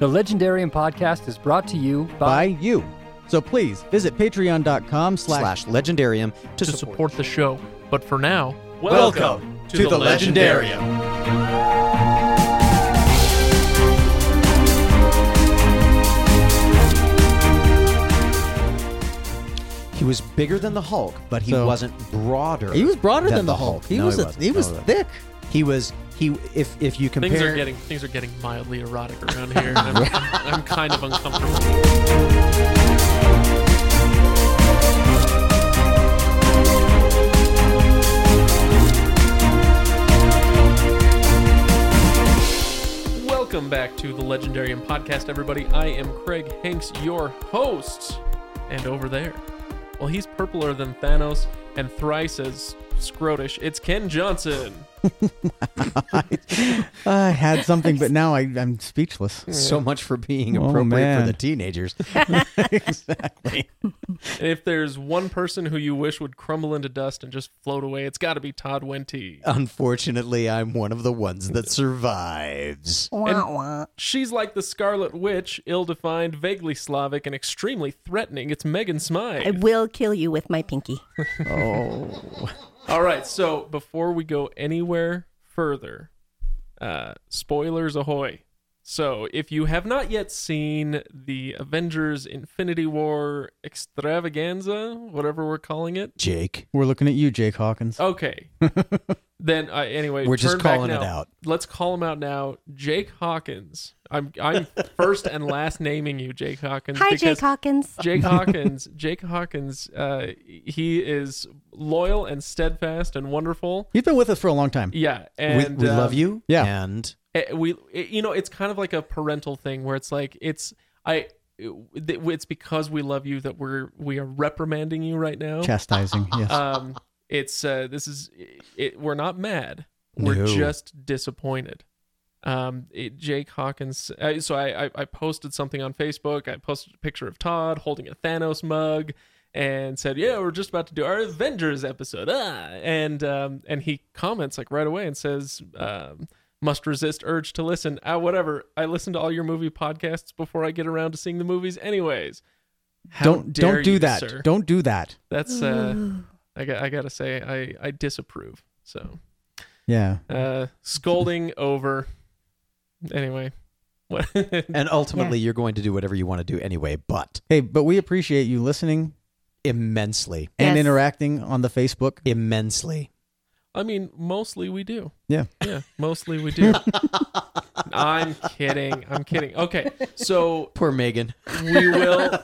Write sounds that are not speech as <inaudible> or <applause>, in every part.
The Legendarium podcast is brought to you by by, you. So please visit patreon.com slash slash legendarium to, to support the show. But for now, Welcome to the Legendarium. He was bigger than the Hulk, but he So- wasn't broader. He was broader than, the Hulk. He No, was a- wasn't. he No, was wasn't. thick. He was he if if you compare things are getting things are getting mildly erotic around here. I'm, <laughs> I'm kind of uncomfortable. Welcome back to the Legendarium podcast, everybody. I am Craig Hanks, your host. And over there, well, he's purpler than Thanos and thrice as scrotish. It's Kenn Johnson. <laughs> I had something, but now I, I'm speechless. <laughs> so much for being Oh, appropriate for the teenagers. <laughs> exactly. If there's one person who you wish would crumble into dust and just float away, it's got to be Todd Wente. Unfortunately, I'm one of the ones that survives. And she's like the Scarlet Witch, ill-defined, vaguely Slavic, and extremely threatening. It's Megan Smythe. I will kill you with my pinky. Oh, All right, so before we go anywhere further, uh, spoilers ahoy. So, if you have not yet seen the Avengers Infinity War extravaganza, whatever we're calling it, Jake, we're looking at you, Jake Hawkins. Okay. <laughs> then uh, anyway, We're just turn back calling it now. out. Let's call him out now. Jake Hawkins. I'm I'm first and last naming you Jake Hawkins. Hi, because Jake Hawkins. Jake <laughs> Hawkins. Jake Hawkins. Uh, he is loyal and steadfast and wonderful. You've been with us for a long time. Yeah, we, and we um, love you. yeah. and eh, we it- you know it's kind of like a parental thing where it's like it's I it's because we love you that we're we are reprimanding you right now. Chastising, yes. um it's uh this is it, we're not mad we're No. just disappointed um it, jake hawkins uh, so I, I i posted something on facebook i posted a picture of todd holding a thanos mug and said yeah we're just about to do our avengers episode ah and um and he comments like right away and says um must resist urge to listen ah whatever i listen to all your movie podcasts before i get around to seeing the movies anyways How don't dare don't do you, that. sir. Don't do that. that's uh <gasps> <laughs> I got I gotta say I I disapprove. So Yeah. uh scolding <laughs> over. Anyway, <laughs> and ultimately, you're going to do whatever you want to do anyway. But Hey, but we appreciate you listening immensely, and interacting on the Facebook. immensely. I mean, mostly we do. Yeah. Yeah, mostly we do. <laughs> I'm kidding. I'm kidding. Okay, so Poor Megan. we will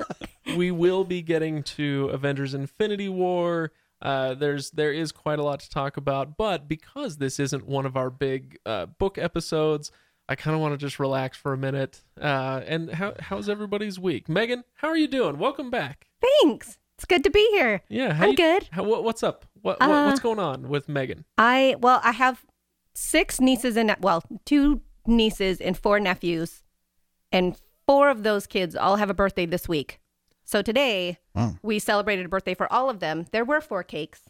we will be getting to Avengers Infinity War. Uh, there's there is quite a lot to talk about, but because this isn't one of our big uh, book episodes, I kind of want to just relax for a minute. Uh, and how how's everybody's week? Megan, how are you doing? Welcome back. Thanks. It's good to be here. Yeah, how I'm you- good. How, what, what's up? What, what Uh, what's going on with Megan? I well, I have six nieces and well, two nieces and four nephews, and four of those kids all have a birthday this week. So today Wow. we celebrated a birthday for all of them. There were four cakes.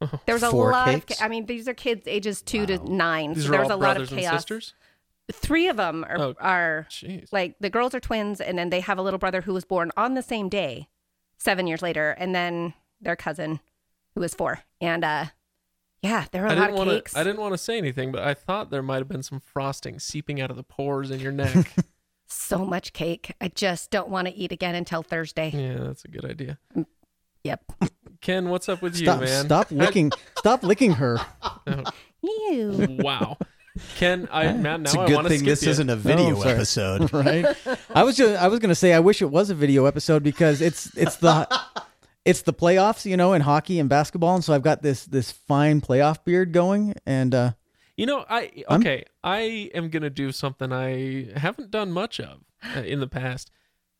<laughs> There was a Four lot cakes? of. ca- I mean, these are kids ages two to nine. These so are there all was a lot brothers of and chaos. sisters. Three of them are, Oh. are Jeez. like the girls are twins and then they have a little brother who was born on the same day seven years later and then their cousin who was four and uh yeah there were a I lot didn't of want cakes to. I didn't want to say anything, but I thought there might have been some frosting seeping out of the pores in your neck. <laughs> so much cake i just don't want to eat again until thursday yeah, that's a good idea. yep Kenn, what's up with Stop you, man? stop <laughs> licking stop licking her. <laughs> Ew. wow. Kenn, I man, now It's a I good want to thing skip this you. isn't a video Oh, episode. <laughs> right? I was just I was gonna say I wish it was a video episode because it's it's the it's the playoffs, you know, in hockey and basketball, and so I've got this this fine playoff beard going, and uh, You know, I I'm- okay. I am gonna do something I haven't done much of uh, in the past,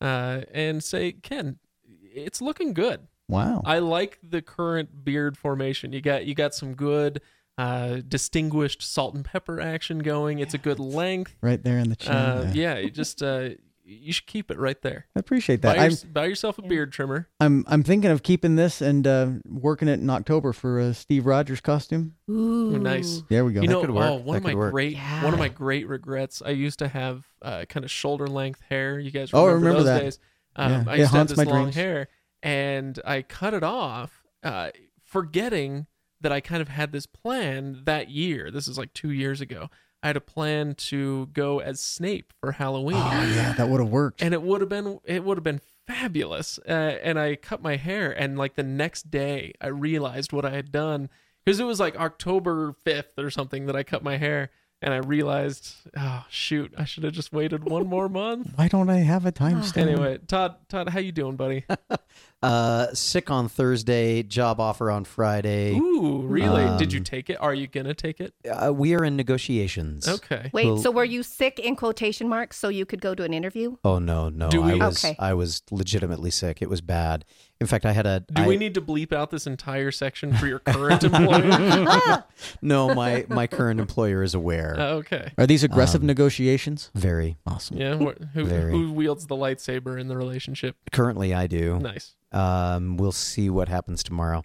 uh, and say, Kenn, it's looking good. wow, I like the current beard formation. You got you got some good, uh, distinguished salt and pepper action going. It's a good length. right there in the chin. Uh, yeah. yeah, just uh, you should keep it right there. I appreciate that. I'm your, buy yourself a beard trimmer. I'm I'm thinking of keeping this and uh, working it in October for a Steve Rogers costume. Ooh, Ooh, nice. There we go. You know, could work. oh, one That of my work. great Yeah. one of my great regrets. I used to have uh, kind of shoulder length hair. You guys Oh, I remember, remember those that. days? Um, Yeah. I It used to have this long dreams. hair, and I cut it off, uh, forgetting that I kind of had this plan that year. This is like two years ago. I had a plan to go as Snape for Halloween. Oh yeah, that would have worked. and it would have been it would have been fabulous. Uh, and i cut my hair and like the next day i realized what i had done. Because it was like october 5th or something that i cut my hair and i realized oh shoot i should have just waited one more <laughs> month. Why don't I have a timestamp? anyway todd todd how you doing buddy <laughs> Uh, sick on Thursday, job offer on Friday. ooh really did you Um, take it are you gonna take it Uh, we are in negotiations. okay Wait, Well- so were you sick in quotation marks so you could go to an interview? Oh no, no, Do I was Okay. I was legitimately sick. It was bad. In fact, I had a. do I- we need to bleep out this entire section for your current employer <laughs> No, my my current employer is aware. Uh, okay Are these aggressive Um, negotiations? Very. Awesome. yeah wh- who, Very. who wields the lightsaber in the relationship Currently, I do. nice Um, we'll see what happens tomorrow.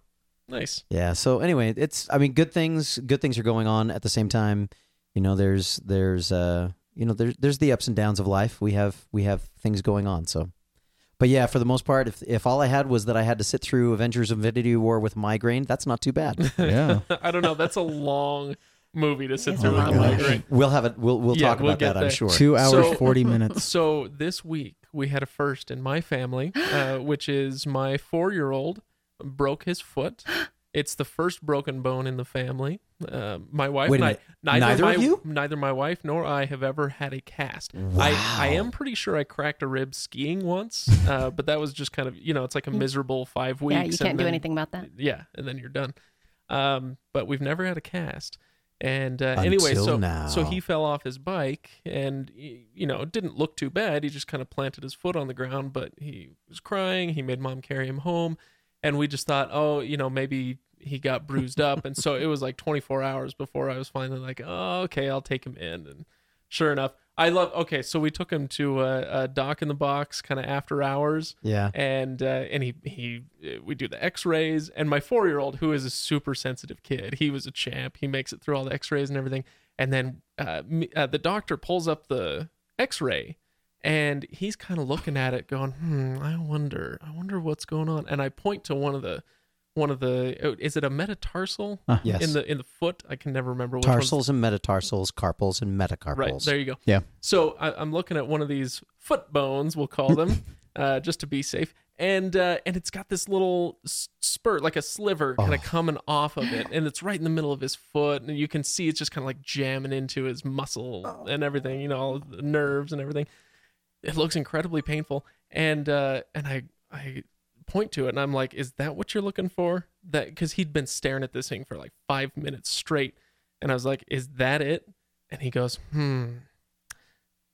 nice Yeah. So anyway, it's. I mean, good things. Good things are going on at the same time. You know, there's there's uh you know there's there's the ups and downs of life. We have we have things going on. So, but yeah, for the most part, if if all I had was that I had to sit through Avengers: Infinity War with migraine, that's not too bad. <laughs> Yeah. I don't know. That's a long movie to sit through a with a migraine. we'll have it. We'll we'll Yeah, talk we'll about get that. I'm sure. Two hours So- forty minutes. <laughs> So this week we had a first in my family, <gasps> uh, which is my four-year-old broke his foot. <gasps> It's the first broken bone in the family. Uh, my wife, Wait a ni- neither, Neither my, of you? neither my wife nor I have ever had a cast. I, I am pretty sure I cracked a rib skiing once, <laughs> uh, but that was just kind of you know it's like a miserable five weeks. Mm. yeah, you can't and do then- anything about that. yeah, and then you're done. Um, but we've never had a cast. And uh, anyway, so now. so he fell off his bike, and y- you know, it didn't look too bad. He just kind of planted his foot on the ground, but he was crying. He made mom carry him home, and we just thought, oh, you know, maybe he got bruised up, and so it was like 24 hours before I was finally like, oh, okay, I'll take him in, and sure enough, I love. Okay, so we took him to a, a doc in the box, kind of after hours Yeah. and uh, and he he uh, we do the X-rays, and my four year old who is a super sensitive kid, he was a champ. He makes it through all the X-rays and everything, and then uh, me, uh, the doctor pulls up the X-ray, and he's kind of looking at it, going, "Hmm, I wonder, I wonder what's going on." And I point to one of the one of the oh, is it a metatarsal Yes. in the in the foot? I can never remember which one's- Tarsals and metatarsals, carpals and metacarpals. Right there you go. Yeah. So I, I'm looking at one of these foot bones, we'll call them, <laughs> uh, just to be safe, and uh, and it's got this little s- spurt, like a sliver, kind of Oh. coming off of it, and it's right in the middle of his foot, and you can see it's just kind of like jamming into his muscle and everything, you know, all the nerves and everything. It looks incredibly painful, and uh, and I I point to it and I'm like, is that what you're looking for? That because he'd been staring at this thing for like five minutes straight, and I was like, is that it? And he goes, hmm,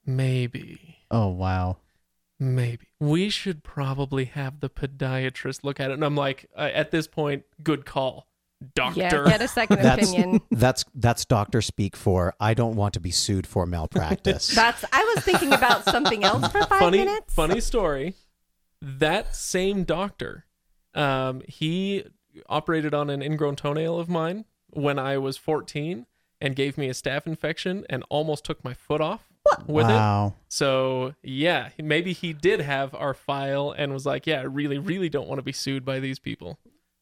maybe, Oh wow. maybe we should probably have the podiatrist look at it. And I'm like, uh, at this point, good call, doctor. Yeah, <laughs> get a second That's opinion. that's that's doctor speak for I don't want to be sued for malpractice. <laughs> That's. I was thinking about something else for five funny, minutes. funny story. That same doctor, um, he operated on an ingrown toenail of mine when I was 14 and gave me a staph infection and almost took my foot off with it. wow. So yeah, maybe he did have our file and was like, "Yeah, I really, really don't want to be sued by these people."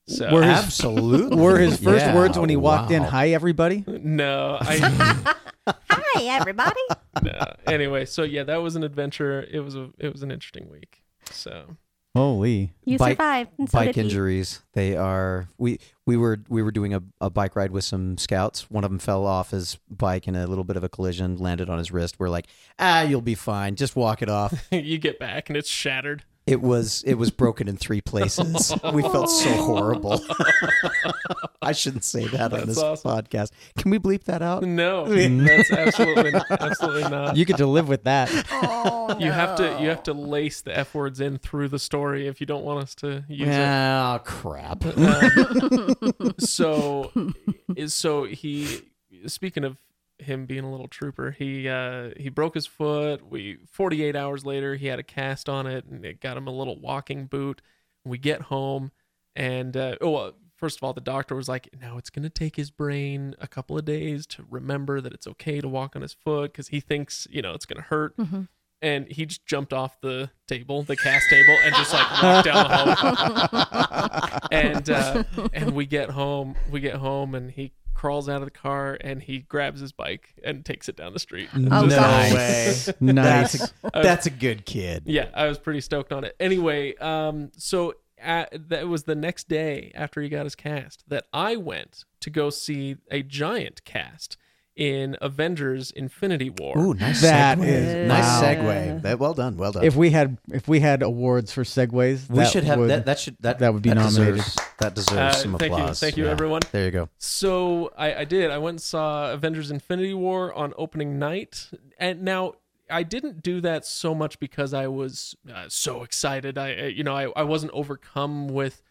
So Were his- Absolutely. Were his first Yeah, words when he walked in, "Hi, everybody"? no, I <laughs> Hi, everybody. no. Anyway, so yeah, that was an adventure. It was a it was an interesting week. So Holy. You Bike- survived. And so bike did he. injuries. They are we we were we were doing a, a bike ride with some scouts. One of them fell off his bike in a little bit of a collision, landed on his wrist. We're like, ah, you'll be fine. Just walk it off. <laughs> you get back and it's shattered. It was it was broken in three places. We felt so <laughs> horrible. <laughs> I shouldn't say that on this awesome. podcast. Can we bleep that out? No, <laughs> that's absolutely absolutely not. You get to live with that. Oh, You have to you have to lace the f words in through the story if you don't want us to use it. Ah, crap. Um, so is so he speaking of him being a little trooper. He uh, he broke his foot. We 48 hours later, he had a cast on it, and it got him a little walking boot. We get home, and uh, oh, well, first of all, the doctor was like, "Now it's gonna take his brain a couple of days to remember that it's okay to walk on his foot because he thinks you know it's gonna hurt." And he just jumped off the table, the cast table, and just like walked down the hall <laughs> and uh, and we get home we get home and he crawls out of the car and he grabs his bike and takes it down the street And Oh, just- gosh. way. Nice. That's, <laughs> that's a good kid. yeah i was pretty stoked on it anyway um so at, that was the next day after he got his cast that i went to go see a giant cast in avengers infinity war Ooh, nice That segue. is- nice wow. segue. That- well done. Well done. If we had if we had awards for segues, we that should have would- that. That should that that would be nominated. Deserves, that deserves Uh, some thank you. applause. Thank you, Yeah. everyone. There you go. So I, I did. I went and saw Avengers Infinity War on opening night. And now I didn't do that so much because I was uh, so excited. I, I- you know, I, I wasn't overcome with s-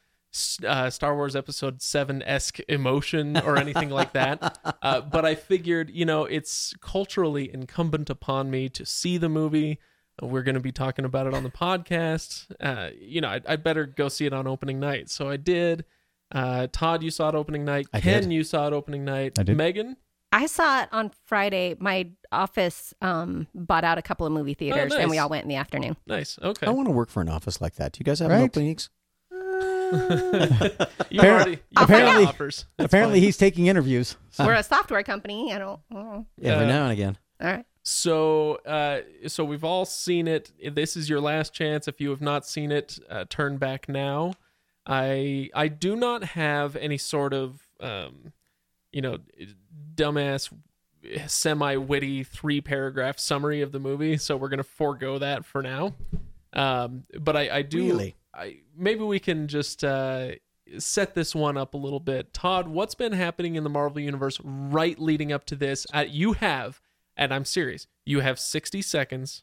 uh, Star Wars Episode 7 esque emotion or anything like that. <laughs> Uh, but I figured, you know, it's culturally incumbent upon me to see the movie. We're going to be talking about it on the podcast. Uh, you know, I, I better go see it on opening night. So I did. Uh, Todd, you saw it opening night. I Kenn, did. you saw it opening night. I did. Megan, I saw it on Friday. My office um, bought out a couple of movie theaters, and we all went in the afternoon. nice. Okay. I want to work for an office like that. Do you guys have Right? openings? <laughs> you Apparently- apparently- got offers. That's Apparently, he's taking interviews. <laughs> We're a <laughs> software company. I don't. oh, Every Uh, now and again. all right. So, uh, so we've all seen it. This is your last chance. If you have not seen it, uh, turn back now. I I do not have any sort of um, you know, dumbass, semi witty three paragraph summary of the movie. So we're gonna forego that for now. Um, but I I do. Really? I maybe we can just uh, set this one up a little bit. Todd, what's been happening in the Marvel universe right leading up to this? Uh, you have, and I'm serious, you have 60 seconds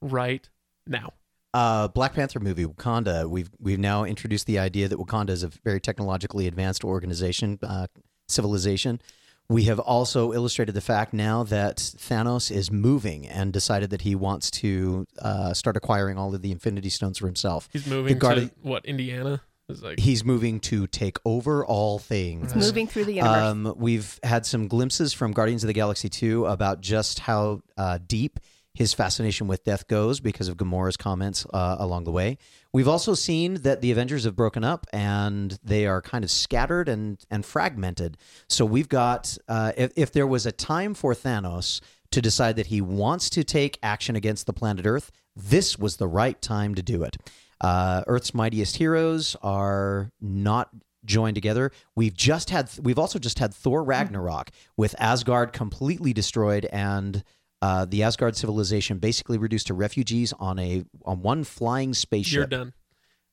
right now. Uh, Black Panther movie Wakanda. We've we've now introduced the idea that Wakanda is a very technologically advanced organization, uh, civilization. We have also illustrated the fact now that Thanos is moving and decided that he wants to uh, start acquiring all of the Infinity Stones for himself. He's moving Guardi- to what Indiana like. He's moving to take over all things. It's moving through the universe. Um, we've had some glimpses from Guardians of the Galaxy 2 about just how uh, deep his fascination with death goes because of Gamora's comments uh, along the way. We've also seen that the Avengers have broken up and they are kind of scattered and, and fragmented. So we've got, uh, if, if there was a time for Thanos to decide that he wants to take action against the planet Earth, this was the right time to do it. Uh, Earth's mightiest heroes are not joined together. We've just had we've also just had Thor Ragnarok with Asgard completely destroyed and uh, the Asgard civilization basically reduced to refugees on a on one flying spaceship. You're done.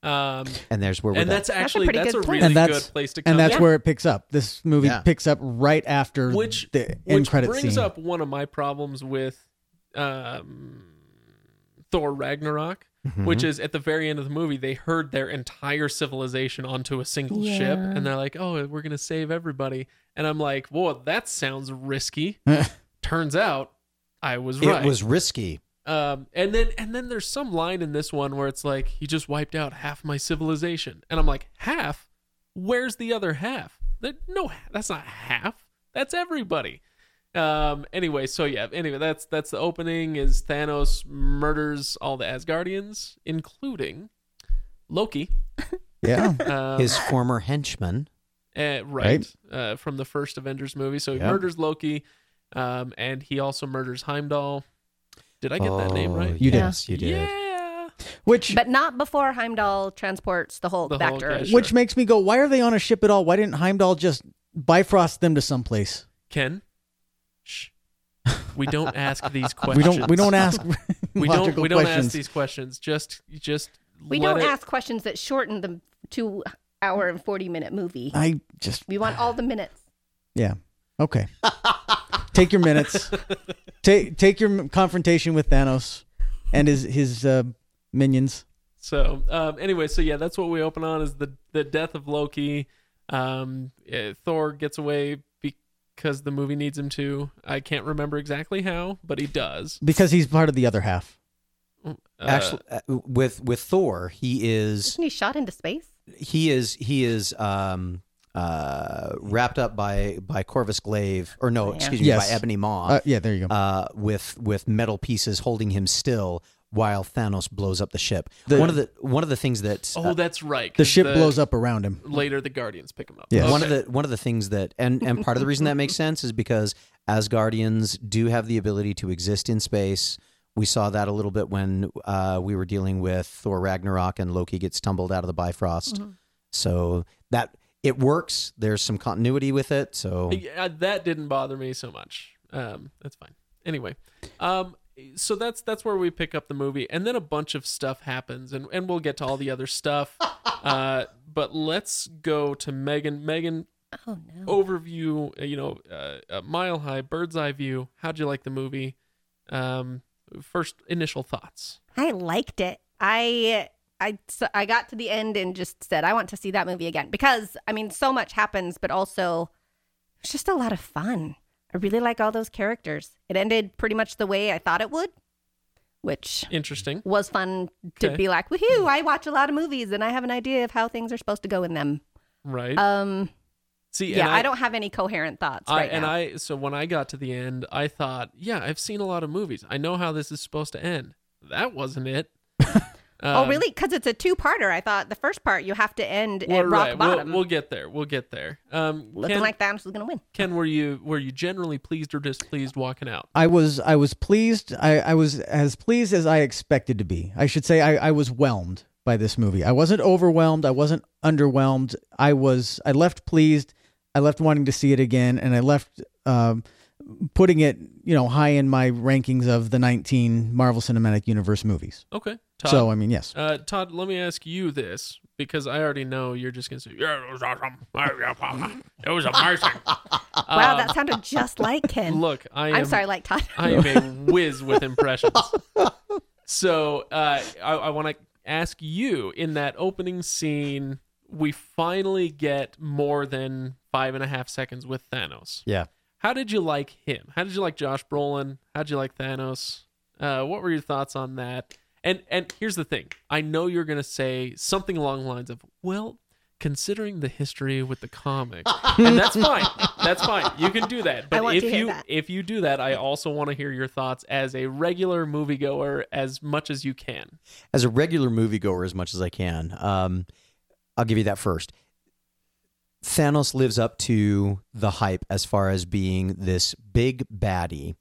Um, And there's where we're and done. that's a actually pretty that's, good a place. really And that's- good place to come. And that's Yeah. where it picks up. This movie Yeah. picks up right after which the end which credit brings scene. up one of my problems with um, Thor Ragnarok, Mm-hmm. which is at the very end of the movie they herd their entire civilization onto a single ship, and they're like, "Oh, we're gonna save everybody," and I'm like, "Whoa, that sounds risky." <laughs> Turns out, I was right. It was risky. Um, and then and then there's some line in this one where it's like he just wiped out half my civilization, and I'm like, half? Where's the other half? There, no, that's not half. That's everybody. Um. Anyway, so yeah. Anyway, that's that's the opening. Is Thanos murders all the Asgardians, including Loki. <laughs> yeah. Um, His former henchman. uh, right, Uh, from the first Avengers movie. So he Yeah. murders Loki, um, and he also murders Heimdall. Did I get that name Oh, right? You did. Yes, you did. Yeah. Which but not before Heimdall transports the Hulk The back Hulk, to yeah, Earth. sure. which makes me go, why are they on a ship at all? Why didn't Heimdall just bifrost them to someplace? Kenn, shh. We don't ask these We questions. don't we don't ask we don't logical we don't questions. ask <laughs> these questions. Just just We let don't it- ask questions that shorten the two hour and 40 minute movie. I just We want all the minutes. yeah. Okay. <laughs> take your minutes. <laughs> take take your confrontation with Thanos and his his uh, minions. So um, anyway, so yeah, that's what we open on is the the death of Loki. Um, uh, Thor gets away because the movie needs him to. I can't remember exactly how, but he does. because he's part of the other half. Uh, Actually, uh, with with Thor, he is Isn't he shot into space? he is he is um uh wrapped up by by Corvus Glaive or no, Yeah. excuse me, Yes. by Ebony Maw. Uh, yeah, there you go. uh, with with metal pieces holding him still while Thanos blows up the ship. The- one of the one of the things that oh, that's right. the ship blows up around him. Later, the Guardians pick him up. Yes. one of the one of the things that and and part of the reason that makes <laughs> sense is because Asgardians do have the ability to exist in space. We saw that a little bit when uh, we were dealing with Thor Ragnarok and Loki gets tumbled out of the Bifrost. So that it works. There's some continuity with it. So Yeah, that didn't bother me so much. Um, that's fine. Anyway, um, so that's that's where we pick up the movie, and then a bunch of stuff happens, and and we'll get to all the other stuff. <laughs> Uh, but let's go to Megan. Megan, Oh no. overview. uh, You know, uh, a mile high, bird's eye view. How'd you like the movie? Um, first initial thoughts. I liked it. I I so I got to the end and just said I want to see that movie again because I mean so much happens, but also it's just a lot of fun. I really like all those characters. It ended pretty much the way I thought it would, which Interesting. was fun to Okay. be like, woohoo! I watch a lot of movies and I have an idea of how things are supposed to go in them. Right. Um, See, yeah, and I, don't have any coherent thoughts I, right and now. I so when I got to the end, I thought, yeah, I've seen a lot of movies. I know how this is supposed to end. That wasn't it. <laughs> oh, Um, really? Because it's a two-parter. I thought the first part you have to end Well, at rock right. We'll, bottom, we'll get there. We'll get there. Um, looking Kenn, like Thanos was going to win. Kenn, were you were you generally pleased or displeased walking out? I was I was pleased. I, I was as pleased as I expected to be. I should say I, I was whelmed by this movie. I wasn't overwhelmed. I wasn't underwhelmed. I was I left pleased. I left wanting to see it again, and I left um, putting it you know high in my rankings of the 19 Marvel Cinematic Universe movies. Okay, Todd. So I mean, yes. uh, Todd, let me ask you this because I already know you're just gonna say, "Yeah, it was awesome. <laughs> It was amazing." <laughs> Wow, that sounded just like Kenn. <laughs> Look, I am. I'm sorry, like Todd. I am a whiz with impressions. So uh, I, I want to ask you in that opening scene, we finally get more than five and a half seconds with Thanos. yeah. How did you like him? How did you like Josh Brolin? How did you like Thanos? Uh, what were your thoughts on that? And and here's the thing. I know you're gonna say something along the lines of, well, considering the history with the comic, <laughs> and that's fine. That's fine. You can do that. But want if to hear you that. if you do that, I also want to hear your thoughts as a regular moviegoer as much as you can. as a regular moviegoer as much as I can. Um, I'll give you that first. Thanos lives up to the hype as far as being this big baddie,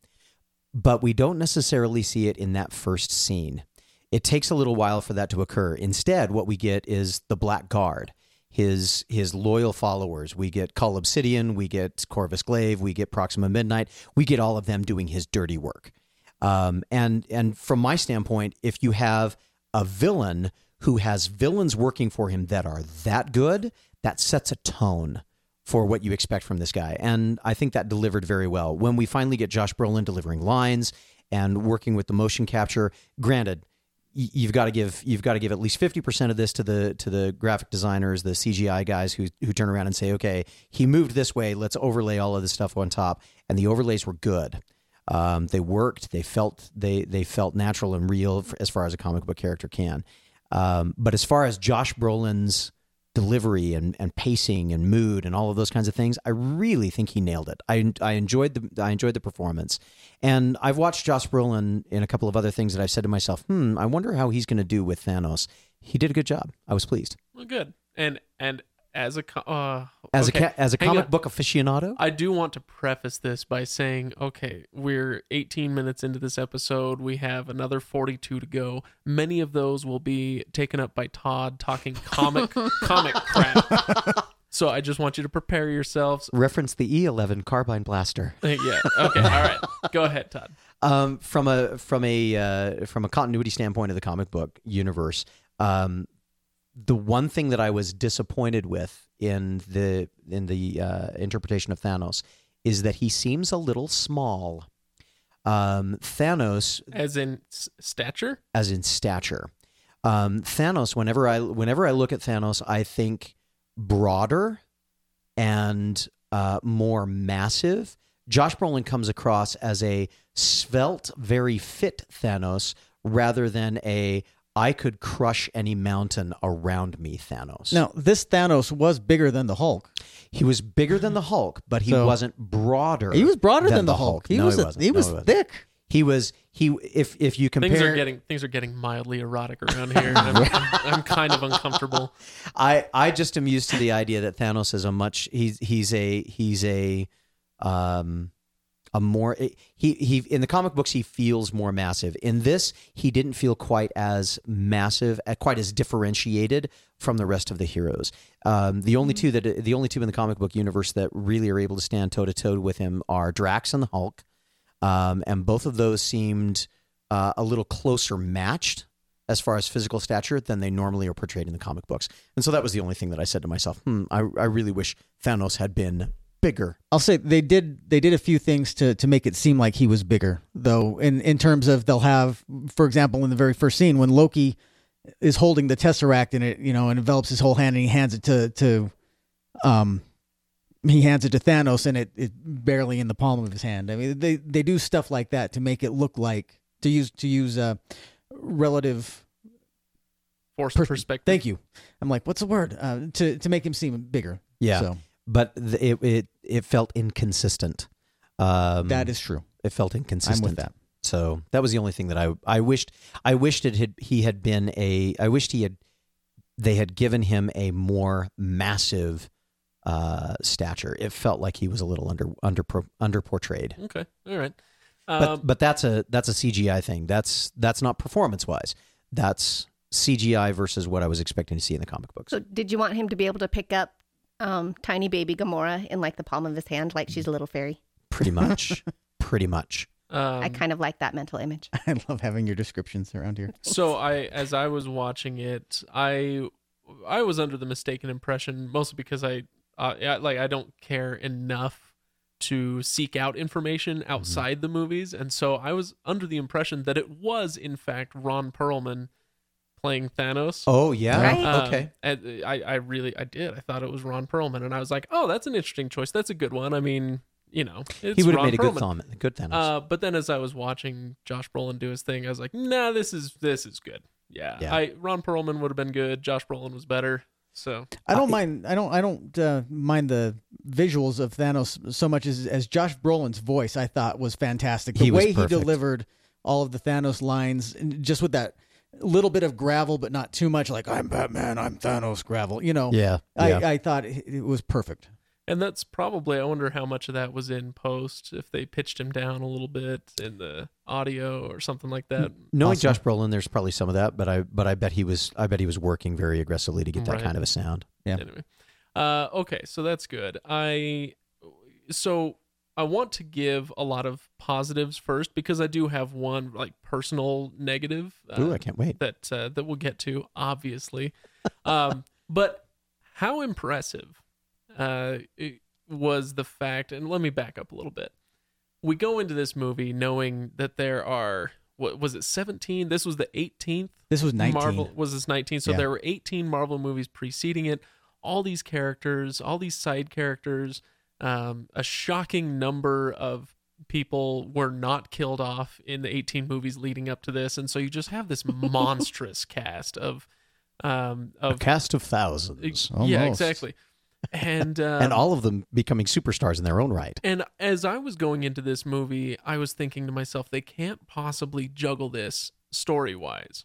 but we don't necessarily see it in that first scene. It takes a little while for that to occur. Instead, what we get is the Black Guard, his his loyal followers. We get Cull Obsidian, we get Corvus Glaive, we get Proxima Midnight. We get all of them doing his dirty work. Um, and and from my standpoint, if you have a villain who has villains working for him that are that good, that sets a tone for what you expect from this guy. And I think that delivered very well. When we finally get Josh Brolin delivering lines and working with the motion capture, granted, you've got to give you've got to give at least 50% of this to the to the graphic designers, the CGI guys who who turn around and say, "Okay, he moved this way, let's overlay all of this stuff on top." And the overlays were good. Um, they worked. They felt they they felt natural and real as far as a comic book character can. Um, but as far as Josh Brolin's delivery and, and pacing and mood and all of those kinds of things, I really think he nailed it. I, I enjoyed the I enjoyed the performance, and I've watched Josh Brolin in a couple of other things that I've said to myself, hmm, I wonder how he's going to do with Thanos. He did a good job. I was pleased Well, good. And and as a uh, as okay, a ca- as a hang comic on. book aficionado. I do want to preface this by saying, okay, we're 18 minutes into this episode. We have another 42 to go. Many of those will be taken up by Todd talking comic <laughs> comic crap. So I just want you to prepare yourselves. Reference the E11 carbine blaster. <laughs> Yeah. Okay. All right. Go ahead, Todd. um, from a from a uh, from a continuity standpoint of the comic book universe, um, the one thing that I was disappointed with in the in the uh, interpretation of Thanos is that he seems a little small. Um, Thanos, As in s- stature. as in stature, um, Thanos. Whenever I whenever I look at Thanos, I think broader and uh, more massive. Josh Brolin comes across as a svelte, very fit Thanos rather than a I could crush any mountain around me Thanos. Now, this Thanos was bigger than the Hulk. He was bigger than the Hulk, but he So- wasn't broader. He was broader than, the Hulk. He No, was he a- wasn't. he No, was wasn't. thick. He was he if if you compare Things are getting things are getting mildly erotic around here. I'm, <laughs> I'm, I'm kind of uncomfortable. I I just am used to the idea that Thanos is a much he's he's a he's a um a more he he in the comic books he feels more massive. In this he didn't feel quite as massive, uh, quite as differentiated from the rest of the heroes. Um, the only two that the only two in the comic book universe that really are able to stand toe to toe with him are Drax and the Hulk, um, and both of those seemed uh, a little closer matched as far as physical stature than they normally are portrayed in the comic books. And so that was the only thing that I said to myself, hmm, I, I really wish Thanos had been bigger. I'll say they did they did a few things to to make it seem like he was bigger though in in terms of they'll have for example in the very first scene when Loki is holding the tesseract and it you know and envelops his whole hand and he hands it to to um he hands it to Thanos and it it barely in the palm of his hand. I mean they they do stuff like that to make it look like to use to use uh relative Forced Per- perspective. thank you. I'm like what's the word? Uh to to make him seem bigger. Yeah. So But th- it, it, it felt inconsistent. Um, that is true. it felt inconsistent. I'm with that. So that was the only thing that I I wished I wished it had he had been a I wished he had they had given him a more massive uh, stature. It felt like he was a little under under under portrayed. Okay. All right. But Um, but that's a that's a CGI thing. That's that's not performance wise. That's CGI versus what I was expecting to see in the comic books. So, did you want him to be able to pick up um, tiny baby Gamora in like the palm of his hand, like she's a little fairy? Pretty much. <laughs> pretty much. um, I kind of like that mental image. <laughs> I love having your descriptions around here. so I, as I was watching it, I, I was under the mistaken impression, mostly because I, uh, I- like, I don't care enough to seek out information outside the movies, and so I was under the impression that it was in fact Ron Perlman playing Thanos. Oh yeah. Right. Um, Okay. and I, I really, I did. I thought it was Ron Perlman, and I was like, oh, that's an interesting choice. That's a good one. I mean, you know, it's he would have made a good Perlman. Thanos. Good Thanos. Uh, but then as I was watching Josh Brolin do his thing, I was like, nah, this is this is good. Yeah, Yeah. I Ron Perlman would have been good. Josh Brolin was better. So I don't I- mind. I don't. I don't uh, mind the visuals of Thanos so much as as Josh Brolin's voice. I thought was fantastic. The He was way he delivered all of the Thanos lines, and just with that little bit of gravel, but not too much. Like I'm Batman, I'm Thanos gravel. You know. yeah. I, yeah. I thought it it was perfect. and that's probably I wonder how much of that was in post if they pitched him down a little bit in the audio or something like that. Knowing Awesome. Josh Brolin, there's probably some of that, but I but I bet he was I bet he was working very aggressively to get that Right. kind of a sound. Yeah. Anyway, uh, okay, so that's good. I so I want to give a lot of positives first because I do have one like personal negative. uh, Ooh, I can't wait. that uh, that we'll get to, obviously. um, <laughs> but how impressive uh, it was the fact, and let me back up a little bit. We go into this movie knowing that there are what was it, seventeen? This was the eighteenth This was 19. Marvel was this 19 so Yeah. there were 18 Marvel movies preceding it all these characters all these side characters um, a shocking number of people were not killed off in the 18 movies leading up to this and so you just have this <laughs> monstrous cast of um A cast of thousands, yeah exactly and <laughs> um, and all of them becoming superstars in their own right. and as I was going into this movie, I was thinking to myself, they can't possibly juggle this story wise.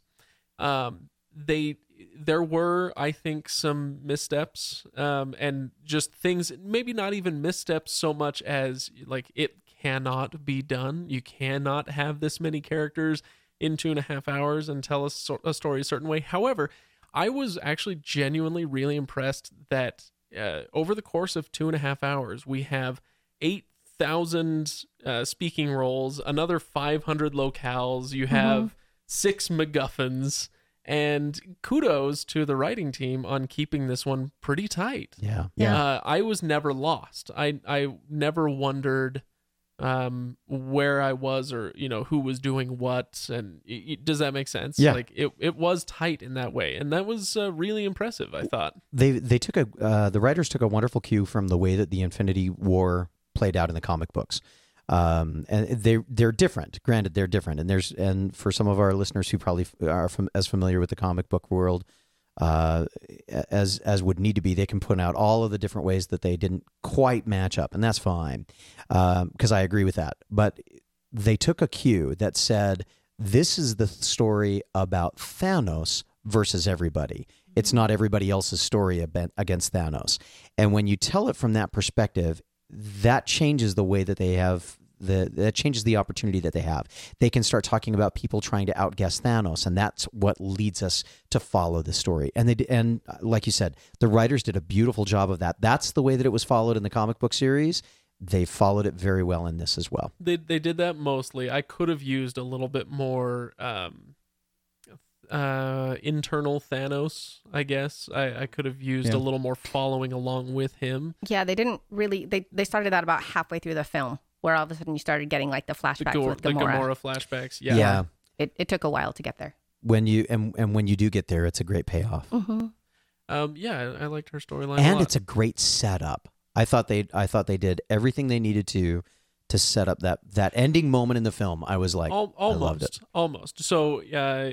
Um, they there were, I think, some missteps, um, and just things. Maybe not even missteps so much as like it cannot be done. You cannot have this many characters in two and a half hours and tell a, so- a story a certain way. However, I was actually genuinely really impressed that uh, over the course of two and a half hours, we have 8,000 uh, speaking roles, another 500 locales, you have six MacGuffins, and kudos to the writing team on keeping this one pretty tight. Yeah. Yeah. Uh, I was never lost. I I never wondered um where I was or you know who was doing what and y- y- does that make sense? Yeah. Like it it was tight in that way and that was uh, really impressive. I thought. they they took a uh, the writers took a wonderful cue from the way that the Infinity War played out in the comic books. Um, and they they're different. Granted, they're different, and there's and for some of our listeners who probably are fam- as familiar with the comic book world uh, as as would need to be, they can put out all of the different ways that they didn't quite match up, and that's fine because I agree with that. But they took a cue that said this is the story about Thanos versus everybody. It's not everybody else's story against Thanos. And when you tell it from that perspective, that changes the way that they have the that changes the opportunity that they have. They can start talking about people trying to outguess Thanos, and that's what leads us to follow the story. And they and uh, like you said, the writers did a beautiful job of that. That's the way that it was followed in the comic book series. They followed it very well in this as well. They they did that mostly. I could have used a little bit more um uh internal Thanos, I guess. I, I could have used Yeah. a little more following along with him. Yeah, they didn't really. They they started that about halfway through the film, where all of a sudden you started getting like the The, flashbacks Gor- with the Gamora. Gamora flashbacks. Yeah. yeah. It it took a while to get there. When you and and when you do get there, it's a great payoff. Mm-hmm. Um yeah, I, I liked her storyline. a and lot. it's a great setup. I thought they I thought they did everything they needed to to set up that that ending moment in the film. I was like, Al- I almost, loved it. almost. So, uh,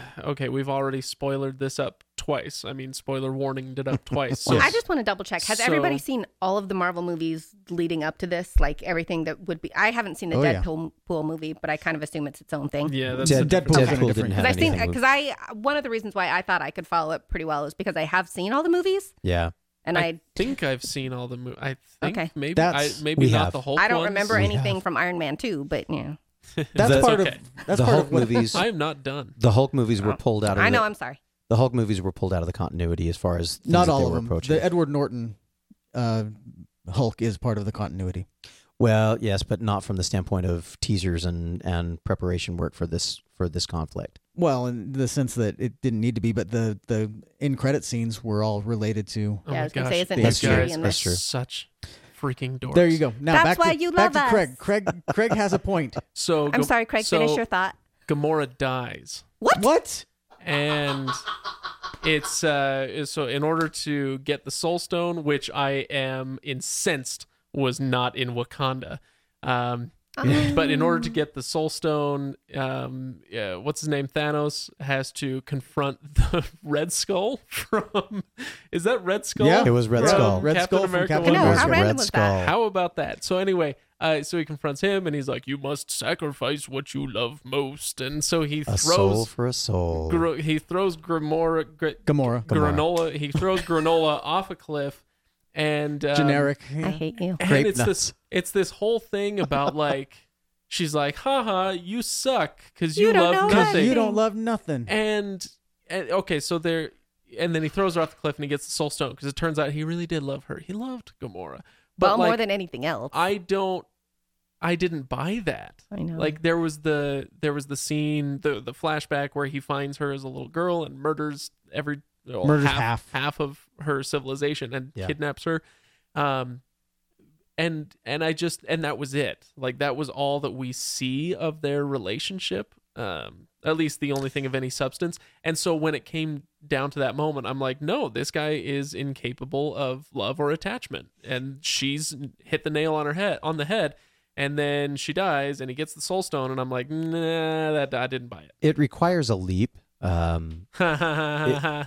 <sighs> okay, we've already spoilered this up twice. I mean, spoiler warning it up <laughs> twice. So, I just want to double check. Has everybody seen all of the Marvel movies leading up to this? Like everything that would be. I haven't seen the Oh. Deadpool pool movie, but I kind of assume it's its own thing. yeah, that's Dead- a different- Deadpool kinda didn't different. have Because I've seen because I one of the reasons why I thought I could follow it pretty well is because I have seen all the movies yeah, and I I think I've seen all the movies. I think Okay. maybe I, maybe We not have. the whole. I don't ones. remember We anything have. from Iron Man 2, but yeah. <laughs> That's That's part okay. of that's the part Hulk of what, movies. <laughs> I am not done. the Hulk movies were Oh. pulled out of. I know, the, I'm sorry. the Hulk movies were pulled out of the continuity as far as things Not that all they of were them. approaching. The Edward Norton uh, Hulk is part of the continuity. well, yes, but not from the standpoint of teasers and and preparation work for this for this conflict. Well, in the sense that it didn't need to be, but the the in credit scenes were all related to. Oh Yeah, I my was gonna gosh, say, isn't these That's true. Guys in are this? That's true. such freaking dorks. There you go. Now That's back why to, you back love to Craig. Craig Craig has a point. <laughs> So I'm Gam- sorry, Craig. so finish your thought. Gamora dies. What? What? and it's uh so in order to get the soul stone which i am incensed was not in wakanda um but in order to get the soul stone um uh, what's his name thanos has to confront <laughs> the red skull from is that red skull Yeah. It was Red from Skull. Red Captain Skull from America Captain I know, One? It was how random Red was Skull. that? how about that? So anyway, uh, so he confronts him and he's like, "You must sacrifice what you love most." And so he A soul throws for a soul. Gr- he throws Grimora, gr- Gamora. Gamora. granola. He throws granola off a cliff, and um, Generic. I hate you. And Grape it's nuts. this it's this whole thing about <laughs> like she's like, haha, you suck because you, You don't love nothing. You don't love nothing. and, and okay, so there, and then he throws her off the cliff and he gets the soul stone because it turns out he really did love her. He loved Gamora, but well, like, more than anything else. I don't, I didn't buy that. I know. Like there was the there was the scene the the flashback where he finds her as a little girl and murders every well, Murders half, half. of her civilization and Yeah. kidnaps her. Um and and I just and that was it. Like that was all that we see of their relationship. Um at least the only thing of any substance. And so when it came down to that moment, I'm like, no, this guy is incapable of love or attachment. And she's hit the nail on her head on the head. And then she dies and he gets the soul stone and I'm like, nah, that I didn't buy It It requires a leap, um, <laughs> it.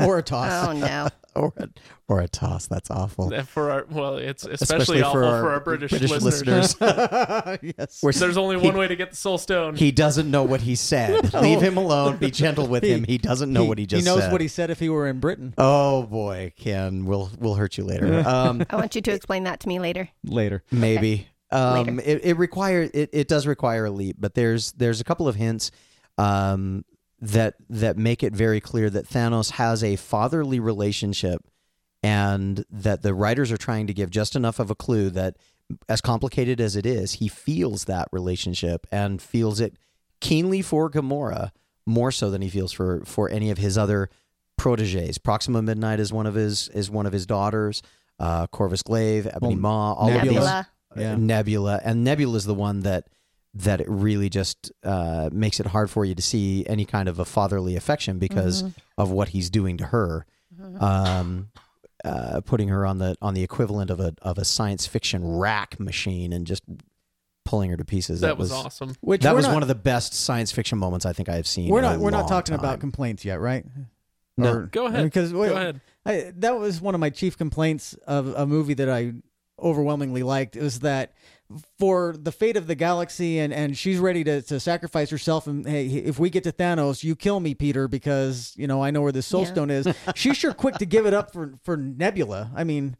Or a toss. oh no. <laughs> or a, or a toss. That's awful. for our well, it's especially, Especially awful for our, British, listeners. <laughs> <laughs> yes. We're- There's only He- one way to get the soul stone. He doesn't know what he said. Leave him alone. Be gentle with him. He doesn't know He- what he just He knows said. what he said if he were in Britain. Oh boy, Kenn, we'll we'll hurt you later. Um, I want you to explain that to me later. Later. maybe. Um, Later. it, it requires it, it does require a leap, but there's there's a couple of hints um, that that make it very clear that Thanos has a fatherly relationship, and that the writers are trying to give just enough of a clue that, as complicated as it is, he feels that relationship and feels it keenly for Gamora more so than he feels for for any of his other proteges. Proxima Midnight is one of his is one of his daughters. Uh, Corvus Glaive, Ebony Well, Maw, all of Nebula. these Nebula. Yeah. Nebula, and Nebula is the one that that it really just uh, makes it hard for you to see any kind of a fatherly affection because of what he's doing to her, um, uh, putting her on the on the equivalent of a of a science fiction rack machine and just pulling her to pieces. That was awesome. Which That was not, one of the best science fiction moments I think I have seen. We're in not. a We're not talking time. about complaints yet, right? No. Or- Go ahead. Because Go ahead. I, that was one of my chief complaints of a movie that I overwhelmingly liked It was that for the fate of the galaxy and, and she's ready to, to sacrifice herself and hey if we get to Thanos you kill me Peter because you know I know where this soul Yeah. stone is <laughs> she's sure quick to give it up for for Nebula I mean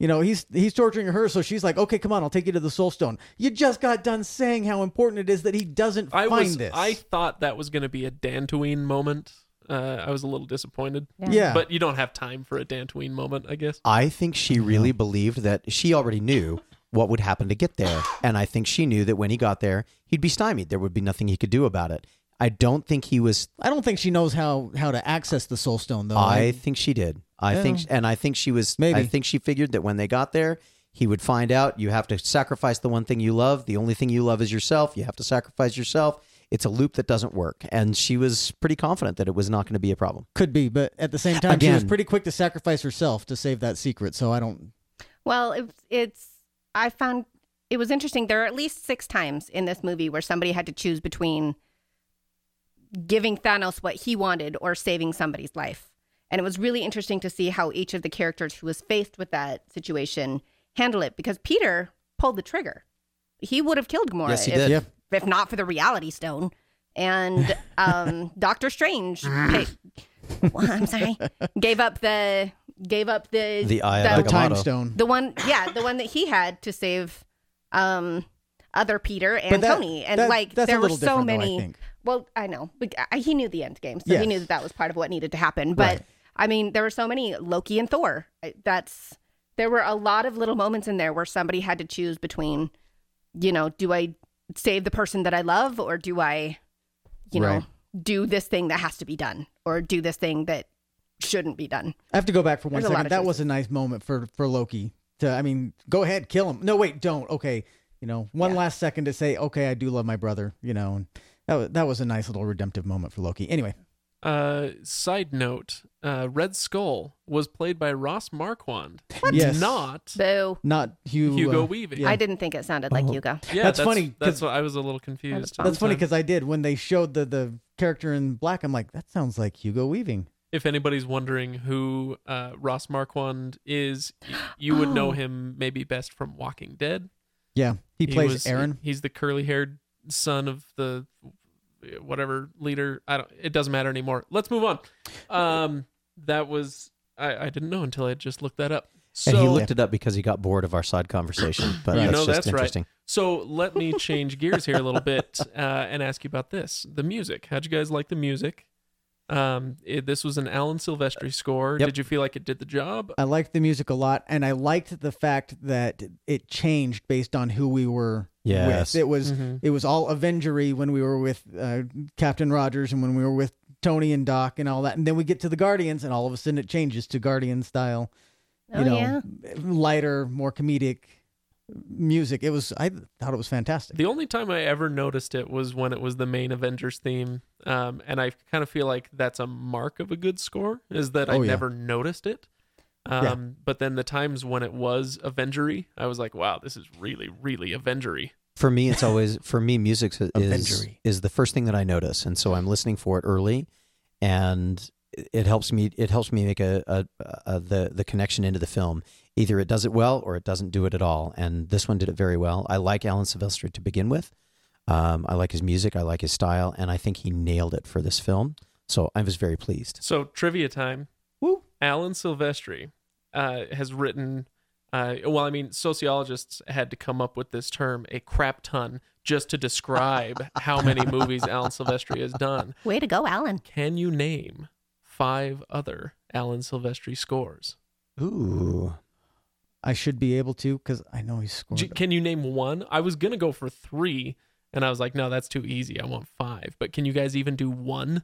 you know he's he's torturing her so she's like okay come on I'll take you to the soul stone you just got done saying how important it is that he doesn't I find was this I thought that was going to be a Dantooine moment. Uh, I was a little disappointed. yeah But you don't have time for a Dantooine moment, I guess. I think she really believed that she already knew what would happen to get there. And I think she knew that when he got there, he'd be stymied. There would be nothing he could do about it. I don't think he was. I don't think she knows how how to access the soul stone though I think she did. I Yeah. think, and I think she was. Maybe. I think she figured that when they got there, he would find out you have to sacrifice the one thing you love. The only thing you love is yourself. You have to sacrifice yourself. It's a loop that doesn't work. And she was pretty confident that it was not going to be a problem. Could be, but at the same time, she was pretty quick to sacrifice herself to save that secret. So I don't. Well, it's, it's I found it was interesting. There are at least six times in this movie where somebody had to choose between giving Thanos what he wanted or saving somebody's life. And it was really interesting to see how each of the characters who was faced with that situation handle it because Peter pulled the trigger. He would have killed Gamora Yes, he if, did. Yeah. if not for the reality stone. And <laughs> um, Doctor Strange, <laughs> pa- <laughs> well, I'm sorry, gave up the gave up the The eye The of time stone. the one yeah the one that he had to save um other peter and that- tony and that- like that's a there were little so different, though, I many think. well i know but I, he knew the end game so Yes. he knew that that was part of what needed to happen but Right. i mean there were so many loki and thor I- that's there were a lot of little moments in there where somebody had to choose between you know do i save the person that i love or do i you know Right. do this thing that has to be done or do this thing that shouldn't be done I have to go back for one There's second. of That was a nice moment for for Loki. To I mean, go ahead, kill him. No, wait, don't. Okay, you know, one Yeah. last second to say, okay, I do love my brother. You know, and that was that was a nice little redemptive moment for Loki. Anyway, Uh, side note: uh, Red Skull was played by Ross Marquand, Yes. not boo not Hugh, Hugo uh, Weaving. yeah. i didn't think it sounded like Oh. hugo Yeah, That's funny, That's 'cause- what I was a little confused. That's That's funny because I did when they showed the the character in black. I'm like, that sounds like Hugo Weaving. If anybody's wondering who uh, Ross Marquand is, you would know Oh. <gasps> him maybe best from Walking Dead. Yeah, he plays was- Aaron. He's the curly-haired son of the whatever leader. I don't. It doesn't matter anymore. Let's move on. Um, that was I, I didn't know until I just looked that up. So and he looked it up because he got bored of our side conversation. <clears throat> But Right. that's No, just that's right. interesting. So let me change gears here a little bit uh, and ask you about this: the music. How'd you guys like the music? Um, it, this was an Alan Silvestri score. Yep. Did you feel like it did the job? I liked the music a lot, and I liked the fact that it changed based on who we were Yes. with. It was Mhm. it was all Avengery when we were with uh, Captain Rogers and when we were with Tony and Doc and all that, and then we get to the Guardians, and all of a sudden it changes to Guardian style. You Oh, know, yeah. lighter, more comedic music. It was. I thought it was fantastic. The only time I ever noticed it was when it was the main Avengers theme, um, and I kind of feel like that's a mark of a good score is that I Oh, yeah. never noticed it. Um, Yeah. But then the times when it was Avengery, I was like, wow, this is really, really Avengery. For me, it's always for me, music is Avengery. is the first thing that I notice, and so I'm listening for it early, and it- it helps me. It helps me make a, a, a the the connection into the film. Either it does it well or it doesn't do it at all. And this one did it very well. I like Alan Silvestri to begin with. Um, I like his music. I like his style, and I think he nailed it for this film. So I was very pleased. So trivia time. Woo. Alan Silvestri uh, has written. Uh, well, I mean, sociologists had to come up with this term, a crap ton, just to describe <laughs> how many movies Alan Silvestri has done. way to go alan Can you name five other Alan Silvestri scores? Ooh, I should be able to because I know he's scored. J- Can you name one? I was gonna go for three, and I was like, no, that's too easy. I want five. But can you guys even do one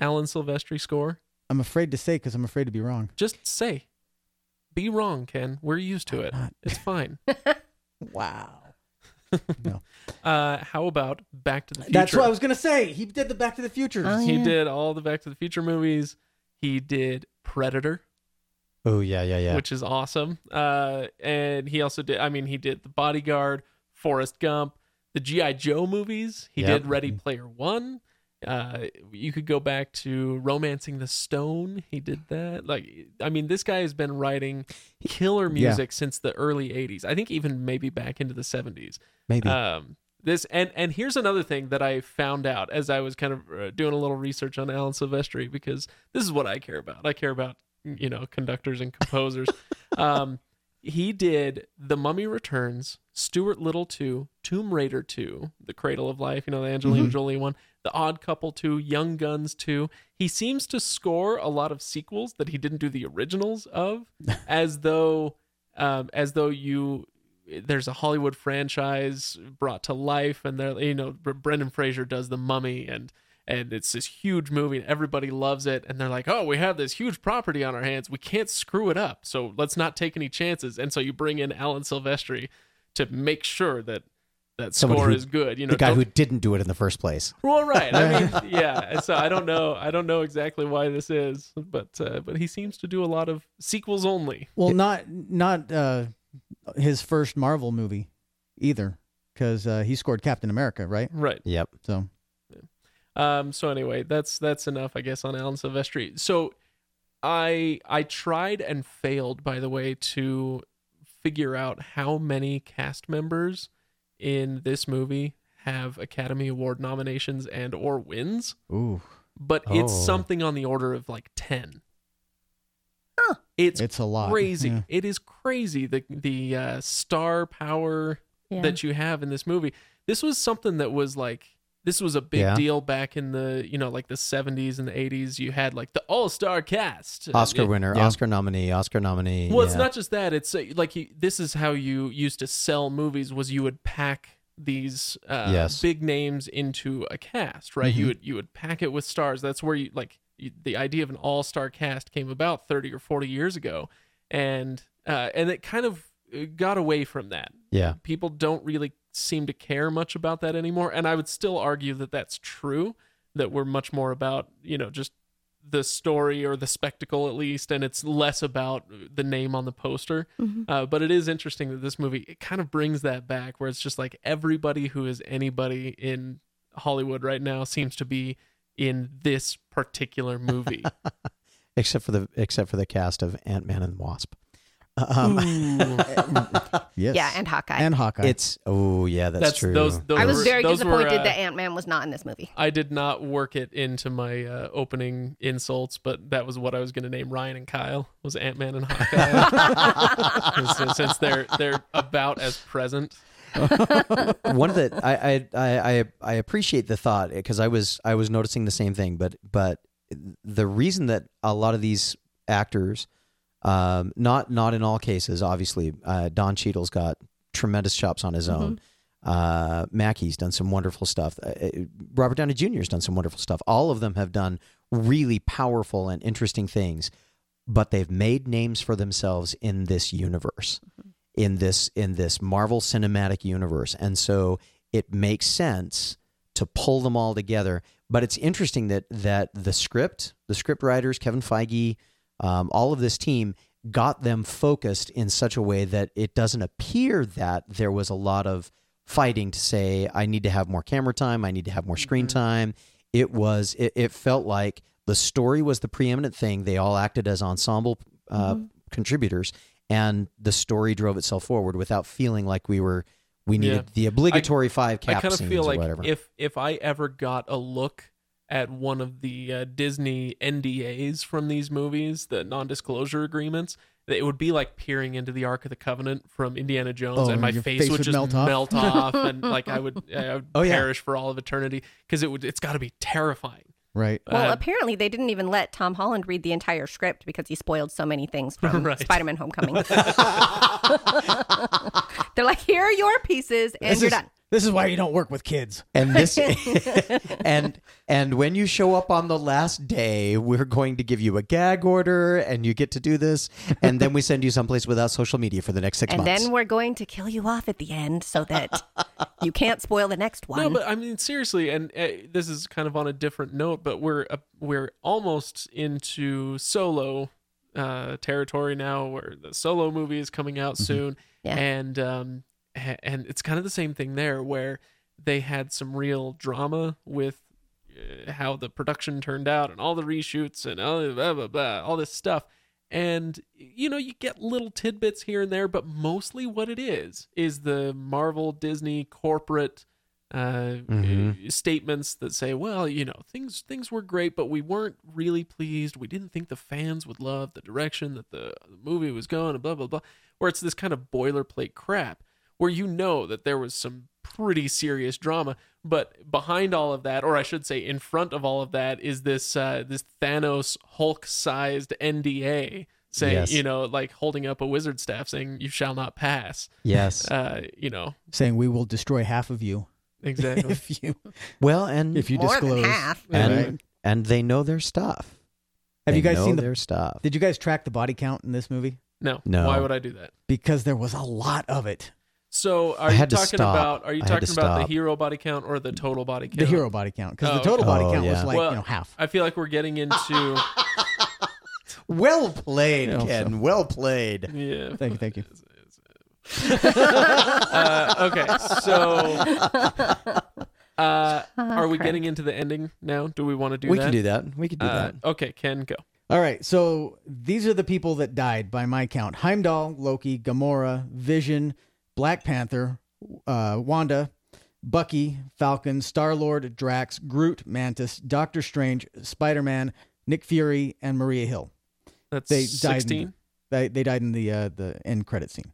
Alan Silvestri score? I'm afraid to say because I'm afraid to be wrong. Just say. Be wrong, Kenn. We're used to it. Not. It's fine. <laughs> Wow. <laughs> Uh, how about Back to the Future? That's what I was gonna say. He did the Back to the Future. Oh, He yeah. did all the Back to the Future movies. He did Predator, Oh yeah, yeah, yeah. which is awesome. Uh, and he also did. I mean, he did The Bodyguard, Forrest Gump, the GI Joe movies. He Yep. did Ready Player One. Uh, you could go back to Romancing the Stone. He did that. Like, I mean, this guy has been writing killer Yeah. music since the early '80s. I think even maybe back into the '70s. Maybe. Um, this and and here's another thing that I found out as I was kind of uh, doing a little research on Alan Silvestri because this is what I care about. I care about you know conductors and composers. <laughs> um, he did The Mummy Returns, Stuart Little 2, Tomb Raider 2, The Cradle of Life, you know, the Angelina Jolie one, The Odd Couple 2, Young Guns 2. He seems to score a lot of sequels that he didn't do the originals of, <laughs> as though um, as though you there's a Hollywood franchise brought to life, and they're you know Brendan Fraser does The Mummy, and and it's this huge movie, and everybody loves it, and they're like, oh, we have this huge property on our hands, we can't screw it up, so let's not take any chances, and so you bring in Alan Silvestri to make sure that that Somebody score who- is good. You know, the guy who didn't do it in the first place. well, right. I mean, <laughs> yeah. So I don't know. I don't know exactly why this is, but uh, but he seems to do a lot of sequels only. Well, not not uh, his first Marvel movie either, because uh, he scored Captain America, right? Right. Yep. So Um. So anyway, that's that's enough, I guess, on Alan Silvestri. So I I tried and failed, by the way, to figure out how many cast members in this movie have Academy Award nominations and or wins, ooh, but it's Oh. something on the order of like ten. It's it's a lot. crazy. Yeah. It is crazy the the uh, star power Yeah. that you have in this movie. This was something that was like this was a big Yeah. deal back in the you know like the 70s and the 80s. You had like the all star cast, Oscar Uh, winner, yeah. Oscar nominee, Oscar nominee. Well, it's not just that. It's uh, like you, this is how you used to sell movies. Was you would pack these uh, Yes. big names into a cast, right? Mm-hmm. You would you would pack it with stars. That's where you like you, the idea of an all star cast came about thirty or forty years ago, and uh, and it kind of uh, got away from that. Yeah. People don't really seem to care much about that anymore, and I would still argue that that's true. That we're much more about you know just the story or the spectacle at least, and it's less about the name on the poster. Uh, but it is interesting that this movie it kind of brings that back, where it's just like everybody who is anybody in Hollywood right now seems to be in this particular movie. <laughs> except for the except for the cast of Ant Man and the Wasp. Um, <laughs> Yes. Yeah, and Hawkeye. and Hawkeye. it's oh yeah, that's, That's true. those. those I was were- very those were, disappointed uh, that Ant Man was not in this movie. I did not work it into my uh, opening insults, but that was what I was going to name Ryan and Kyle was Ant Man and Hawkeye, <laughs> since, since they're they're about as present. <laughs> one of the I I I I, I appreciate the thought because I was I was noticing the same thing, but but the reason that a lot of these actors, um, not not in all cases, obviously, uh, Don Cheadle's got tremendous chops on his own. Uh, Mackie's done some wonderful stuff. Uh, uh, Robert Downey Jr. has done some wonderful stuff. All of them have done really powerful and interesting things, but they've made names for themselves in this universe in this in this Marvel Cinematic Universe, and so it makes sense to pull them all together. But it's interesting that that the script, the script writers, Kevin Feige, um, all of this team got them focused in such a way that it doesn't appear that there was a lot of fighting to say I need to have more camera time, I need to have more screen time. It was it, it felt like the story was the preeminent thing. They all acted as ensemble uh, contributors, and the story drove itself forward without feeling like we were we Yeah. needed the obligatory five cap I kind of scenes feel or like whatever. if if I ever got a look at one of the uh, Disney NDAs from these movies, the non-disclosure agreements, it would be like peering into the Ark of the Covenant from Indiana Jones, Oh, and my face, face would would just melt off? melt <laughs> off, and like I would, I would Oh, yeah. perish for all of eternity because it would. It's got to be terrifying. right. Well, Uh, apparently they didn't even let Tom Holland read the entire script because he spoiled so many things from <laughs> Right. Spider-Man: Homecoming. <laughs> They're like, "Here are your pieces, and This you're is, done." This is why you don't work with kids. And this <laughs> <laughs> and and when you show up on the last day, we're going to give you a gag order and you get to do this and then we send you someplace without social media for the next 6 and months. And then we're going to kill you off at the end so that you can't spoil the next one. No, but I mean seriously, and uh, this is kind of on a different note, but we're uh, we're almost into solo uh, territory now, where the solo movie is coming out soon, Yeah. and um, ha- and it's kind of the same thing there, where they had some real drama with uh, how the production turned out and all the reshoots and all blah blah blah, all this stuff. And you know, you get little tidbits here and there, but mostly what it is is the Marvel Disney corporate uh, Mhm. uh, statements that say, "Well, you know, things things were great, but we weren't really pleased. We didn't think the fans would love the direction that the, the movie was going, and blah blah blah." Where it's this kind of boilerplate crap, where you know that there was some pretty serious drama, but behind all of that, or I should say, in front of all of that, is this uh, this Thanos Hulk-sized NDA saying, Yes. you know, like holding up a wizard staff saying, "You shall not pass." yes. Uh, you know, Saying we will destroy half of you exactly. <laughs> if you well, and if you More disclose. than half. and Right. and they know their stuff. Have you guys know seen the? their stuff? Did you guys track the body count in this movie? No. No. Why would I do that? Because there was a lot of it. So are I you had to talking stop. about are you talking about the hero body count or the total body count? The hero body count, because Oh, the total okay. body Oh, count was like Well, you know half. I feel like we're getting into <laughs> Well played, Kenn. so- Well played. yeah. Thank you, thank you. <laughs> Uh, okay, so uh, <laughs> are we getting into the ending now? Do we want to do that? we that? can do that. We can do Uh, that. okay, Kenn, go. All right, so these are the people that died by my count: Heimdall, Loki, Gamora, Vision, Black Panther, uh, Wanda, Bucky, Falcon, Star Lord, Drax, Groot, Mantis, Doctor Strange, Spider Man, Nick Fury, and Maria Hill. That's They died. In, sixteen. they, they died in the uh, the end credit scene.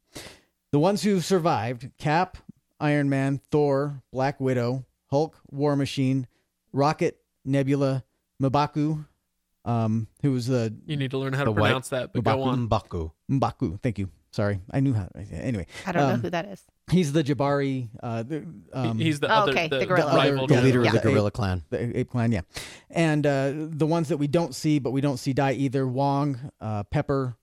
The ones who survived: Cap, Iron Man, Thor, Black Widow, Hulk, War Machine, Rocket, Nebula, M'Baku, um, who was the You need to learn how to pronounce that, but go on. Mbaku. M'Baku. Thank you. Sorry, I knew how. Anyway, I don't know um, who that is. he's the Jabari. Uh, the, um, He's the Oh, other, okay, the, the gorilla. rival. The leader Yeah. of the gorilla clan. the ape clan. Yeah, and uh, the ones that we don't see, but we don't see die either. Wong, uh, Pepper,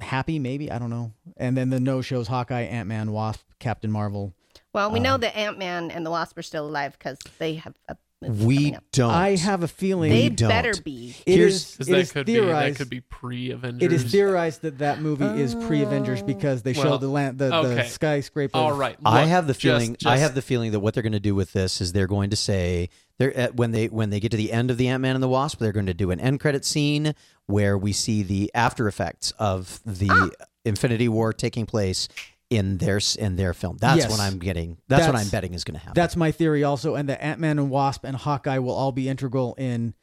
Happy, maybe I don't know. And then the no shows: Hawkeye, Ant Man, Wasp, Captain Marvel. Well, we uh, know that Ant Man and the Wasp are still alive because they have a movie We don't. I have a feeling They We don't. better be. it Here's- is. Because It that is could be that could be pre Avengers. it is theorized that that movie is pre-Avengers because they show the land, the, the skyscraper. All right. I have the just- feeling. I have the feeling that what they're going to do with this is they're going to say they're at, when they when they get to the end of the Ant Man and the Wasp, they're going to do an end credit scene where we see the after effects of the Ah! Infinity War taking place in their in their film. That's Yes. what I'm getting. That's, what I'm betting is going to happen. That's my theory also, and that Ant Man and Wasp and Hawkeye will all be integral in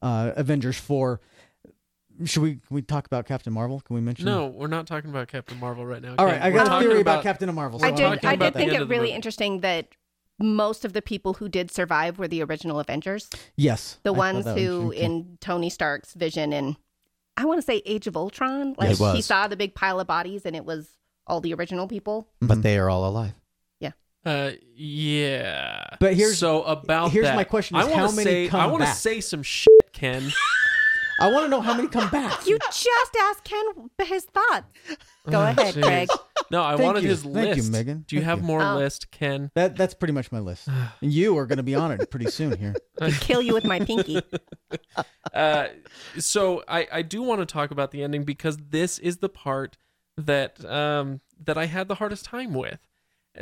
uh, Avengers four. Should we can we talk about Captain Marvel? Can we mention? No, we're not talking about Captain Marvel right now. All Kenn. right, I We're got a theory about, Captain Marvel. so I did. I about about did think it really movie. interesting that most of the people who did survive were the original Avengers, Yes, the I ones who in Tony Stark's vision and I want to say Age of Ultron, like It was. he saw the big pile of bodies and it was all the original people. but they are all alive. Yeah. Uh, yeah. But here's- so about here's that, my question I is wanna how many say, come I want to back? say some shit, Kenn. <laughs> I want to know how many come back. You just asked Kenn his thoughts. Go Oh, ahead, jeez. Greg. No, I Thank wanted you. his Thank list. you, Megan. Do you Thank have you. more Oh. list, Kenn? That that's pretty much my list. And <sighs> you are going to be on it pretty soon here. <laughs> To kill you with my pinky. <laughs> uh, so I, I do want to talk about the ending because this is the part that um, that I had the hardest time with,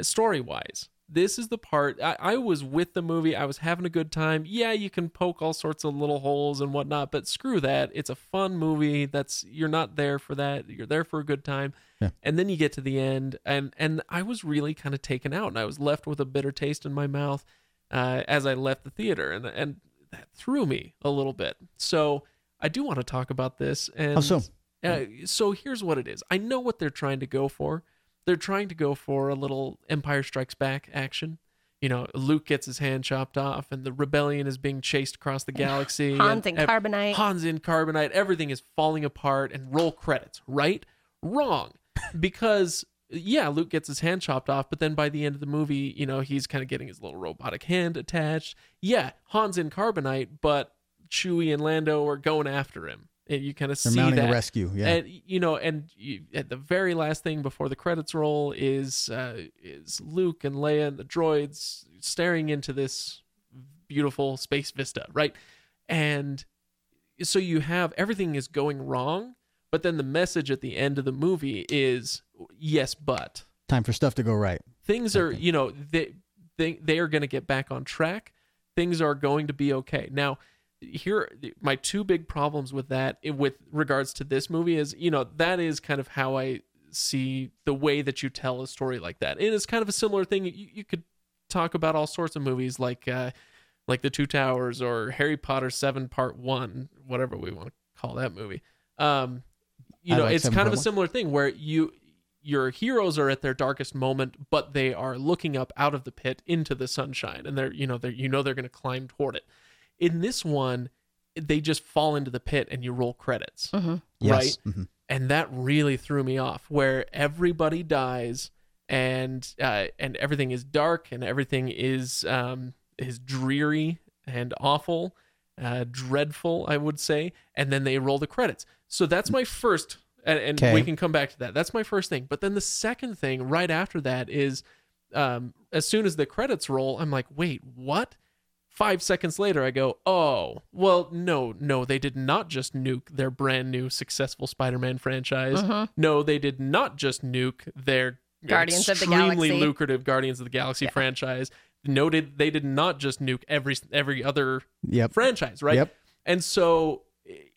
story wise. This is the part I, I was with the movie. I was having a good time. Yeah, you can poke all sorts of little holes and whatnot, but screw that. It's a fun movie. That's you're not there for that. You're there for a good time. Yeah. And then you get to the end, and and I was really kind of taken out, and I was left with a bitter taste in my mouth uh, as I left the theater, and and that threw me a little bit. So I do want to talk about this. And How so? Uh, so here's what it is. I know what they're trying to go for. They're trying to go for a little Empire Strikes Back action. You know, Luke gets his hand chopped off, and the rebellion is being chased across the <laughs> galaxy. Han's and ev- Carbonite. Han's in carbonite. Everything is falling apart, and roll credits. Right? Wrong, <laughs> because yeah, Luke gets his hand chopped off, but then by the end of the movie, you know, he's kind of getting his little robotic hand attached. Yeah, Han's in carbonite, but Chewie and Lando are going after him. And you kind of They're see mounting that. a rescue. Yeah. And you know, and you, at the very last thing before the credits roll is uh, is Luke and Leia and the droids staring into this beautiful space vista, right? And so you have everything is going wrong, but then the message at the end of the movie is yes, but Time for stuff to go right. things are you know they they they are going to get back on track things are going to be okay now here my two big problems with that eh, with regards to this movie is you know that is kind of how i see the way that you tell a story like that. It is kind of a similar thing. You, you could talk about all sorts of movies like uh like the two towers or harry potter 7 part 1 whatever we want to call that movie. Um you I know like it's kind of a similar thing where you your heroes are at their darkest moment but they are looking up out of the pit into the sunshine and they're you know they're you know they're going to climb toward it in this one they just fall into the pit and you roll credits Mm-hmm. Yes. right and that really threw me off where everybody dies and uh, and everything is dark and everything is um is dreary and awful uh dreadful i would say and then they roll the credits so that's my first and, and Okay. we can come back to that that's my first thing but then the second thing right after that is um as soon as the credits roll i'm like wait what Five seconds later, I go, oh, well, no, no, they did not just nuke their brand new successful Spider Man franchise. Uh-huh. No, they did not just nuke their Guardians of the extremely Galaxy. lucrative Guardians of the Galaxy franchise. Noted they did not just nuke every every other Yep. franchise, right? Yep. And so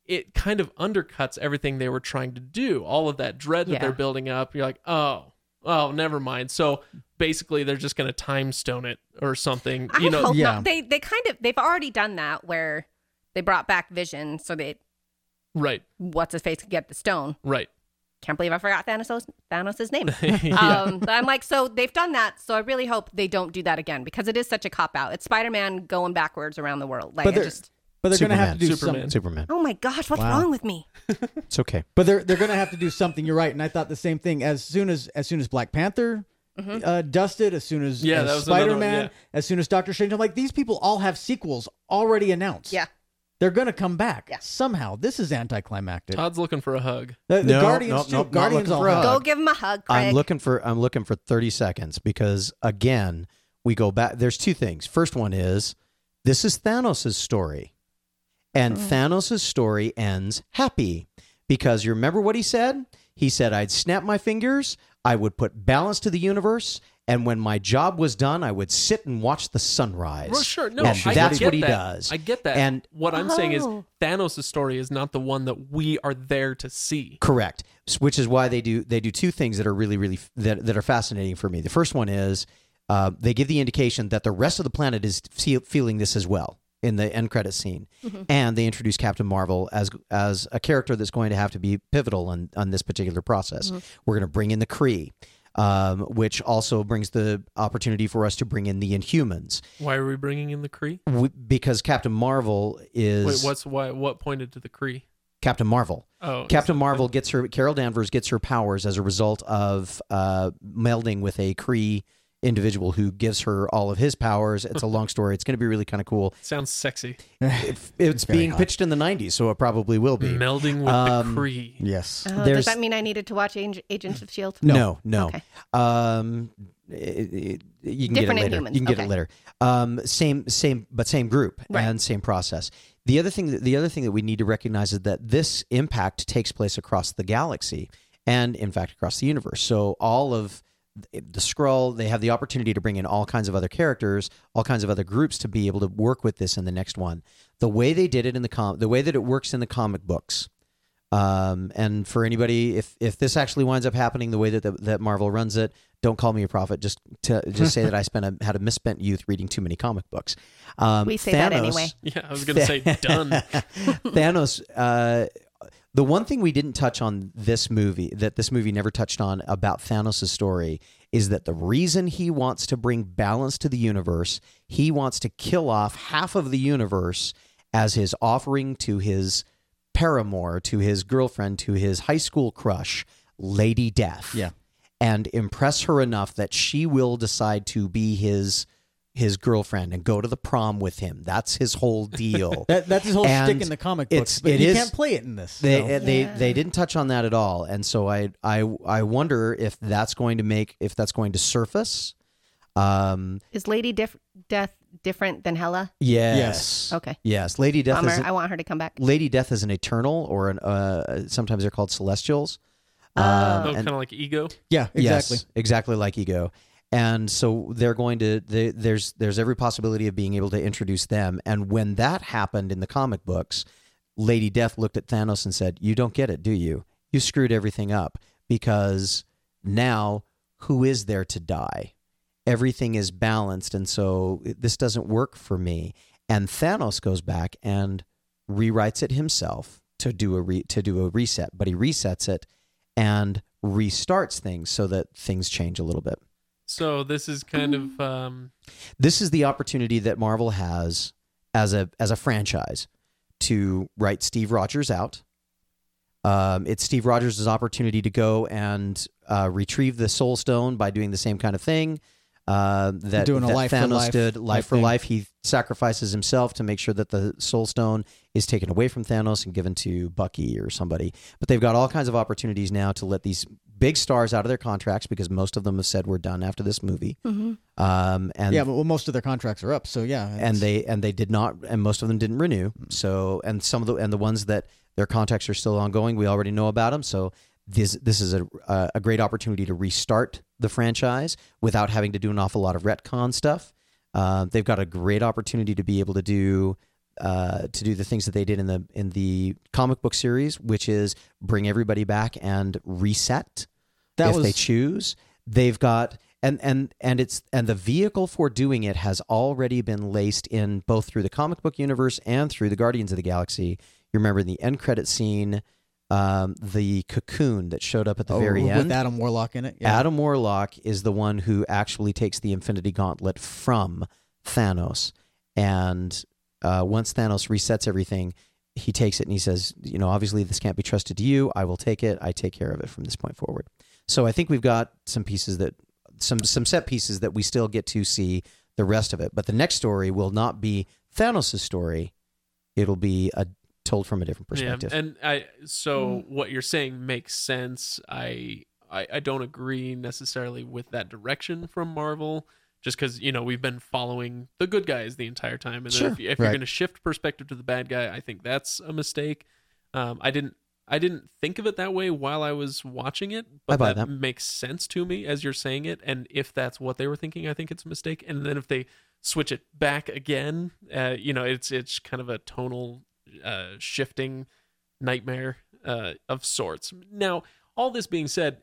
it kind of undercuts everything they were trying to do. All of that dread that Yeah. they're building up. You're like, oh, oh, never mind. So basically, they're just going to time stone it or something. I you know, hope Yeah. not. They they kind of they've already done that where they brought back Vision so they right, what's his face could get the stone. right. Can't believe I forgot Thanos Thanos' name. <laughs> Yeah. um, but I'm like, so they've done that. So I really hope they don't do that again because it is such a cop out. It's Spider Man going backwards around the world. Like But they're just, but they're going to have to do Superman. something. Superman. oh my gosh, what's Wow. wrong with me? It's okay. But they're they're going to have to do something. You're right, and I thought the same thing. As soon as as soon as Black Panther uh, dusted, as soon as, Yeah, as that was another Spider one, Man, yeah. as soon as Doctor Strange, I'm like, these people all have sequels already announced. Yeah. they're going to come back Yeah. somehow. This is anticlimactic. Todd's looking for a hug. The, the No, Guardians no, too. no, Guardians all for a have. Go give him a hug, Craig. I'm looking for I'm looking for 30 seconds because again, we go back there's two things. First one is this is Thanos' story. And Thanos' story ends happy because you remember what he said? He said I'd snap my fingers, I would put balance to the universe, and when my job was done, I would sit and watch the sunrise. Well, sure. No, and I that's get what he that. does. I get that. And what I'm saying is Oh. Thanos' story is not the one that we are there to see. Correct. Which is why they do they do two things that are really really that that are fascinating for me. The first one is uh, they give the indication that the rest of the planet is feel, feeling this as well in the end credit scene, and they introduce Captain Marvel as as a character that's going to have to be pivotal on on this particular process. We're going to bring in the Kree. Um, which also brings the opportunity for us to bring in the Inhumans, Why are we bringing in the Kree? w- because Captain Marvel is Wait, what's why? What pointed to the Kree? Captain Marvel. Oh, Captain Marvel gets her Carol Danvers gets her powers as a result of uh, melding with a Kree individual who gives her all of his powers. It's a <laughs> long story. It's going to be really kind of cool. sounds sexy. It, it's very being hot. pitched in the '90s, so it probably will be. Melding with Um, the Kree. Yes. Oh, does that mean I needed to watch Ag- Agents of Shield? No, no. Okay. Um, it- it- you can Different get it later. Inhumans. You can get Okay. it later. Um, same, same, but same group Right. and same process. The other thing, that, the other thing that we need to recognize is that this impact takes place across the galaxy and, in fact, across the universe. So all of the scroll they have the opportunity to bring in all kinds of other characters all kinds of other groups to be able to work with this in the next one the way they did it in the com the way that it works in the comic books um, and for anybody, if if this actually winds up happening the way that the, that Marvel runs it, don't call me a prophet. Just to just say that I spent a, had a misspent youth reading too many comic books. Um, We say that anyway. Yeah, I was gonna say done. <laughs> Thanos. Uh, the one thing we didn't touch on this movie that this movie never touched on about Thanos' story is that the reason he wants to bring balance to the universe, he wants to kill off half of the universe as his offering to his paramour, to his girlfriend, to his high school crush, Lady Death. Yeah. and impress her enough that she will decide to be his his girlfriend and go to the prom with him. That's his whole <laughs> deal. That, that's his whole And shtick in the comic it's- books, but it he is- can't play it in this. They so. they Yeah. they didn't touch on that at all, and so I I I wonder if that's going to make if that's going to surface. Um. Is Lady Dif- Death different than Hela? Yes. Okay. Yes. Lady Death Bummer. is I want her to come back. Lady Death is an eternal, or an uh. Sometimes they're called celestials. Oh. Oh, kind of like ego. yeah, exactly. Yes, exactly like ego. And so they're going to they, there's there's every possibility of being able to introduce them. And when that happened in the comic books, Lady Death looked at Thanos and said, "You don't get it, do you? You screwed everything up because now who is there to die? Everything is balanced, and so this doesn't work for me." And Thanos goes back and rewrites it himself to do a re, to do a reset, but he resets it and restarts things so that things change a little bit. So this is kind of um, This is the opportunity that Marvel has as a as a franchise to write Steve Rogers out. Um, it's Steve Rogers' opportunity to go and uh, retrieve the Soul Stone by doing the same kind of thing uh, that, Doing a that life for Thanos life did. type Life for thing. life. He sacrifices himself to make sure that the Soul Stone is taken away from Thanos and given to Bucky or somebody. But they've got all kinds of opportunities now to let these big stars out of their contracts because most of them have said we're done after this movie. Mm-hmm. Um, and yeah, but well, most of their contracts are up, so yeah. and they and they did not and most of them didn't renew so and some of the and the ones that their contracts are still ongoing we already know about them so this this is a a great opportunity to restart the franchise without having to do an awful lot of retcon stuff uh, they've got a great opportunity to be able to do uh, to do the things that they did in the in the comic book series, which is bring everybody back and reset that if was they choose. They've got and and and it's and the vehicle for doing it has already been laced in both through the comic book universe and through the Guardians of the Galaxy. You remember in the end credit scene, um, the cocoon that showed up at the oh, very with end. With Adam Warlock in it. Yeah. Adam Warlock is the one who actually takes the Infinity Gauntlet from Thanos, and uh, once Thanos resets everything, he takes it and he says, "You know, obviously this can't be trusted to you. I will take it. I take care of it from this point forward." So I think we've got some pieces that some some set pieces that we still get to see the rest of it. But the next story will not be Thanos' story. It'll be a told from a different perspective. Yeah, and I so what you're saying makes sense. I, I I don't agree necessarily with that direction from Marvel, just because you know we've been following the good guys the entire time, and Sure, then if, you- if you're right. going to shift perspective to the bad guy, I think that's a mistake. Um, I didn't I didn't think of it that way while I was watching it, but I buy that, that. makes sense to me as you're saying it. And if that's what they were thinking, I think it's a mistake. And then if they switch it back again, uh, you know, it's it's kind of a tonal uh, shifting nightmare uh, of sorts. Now, all this being said,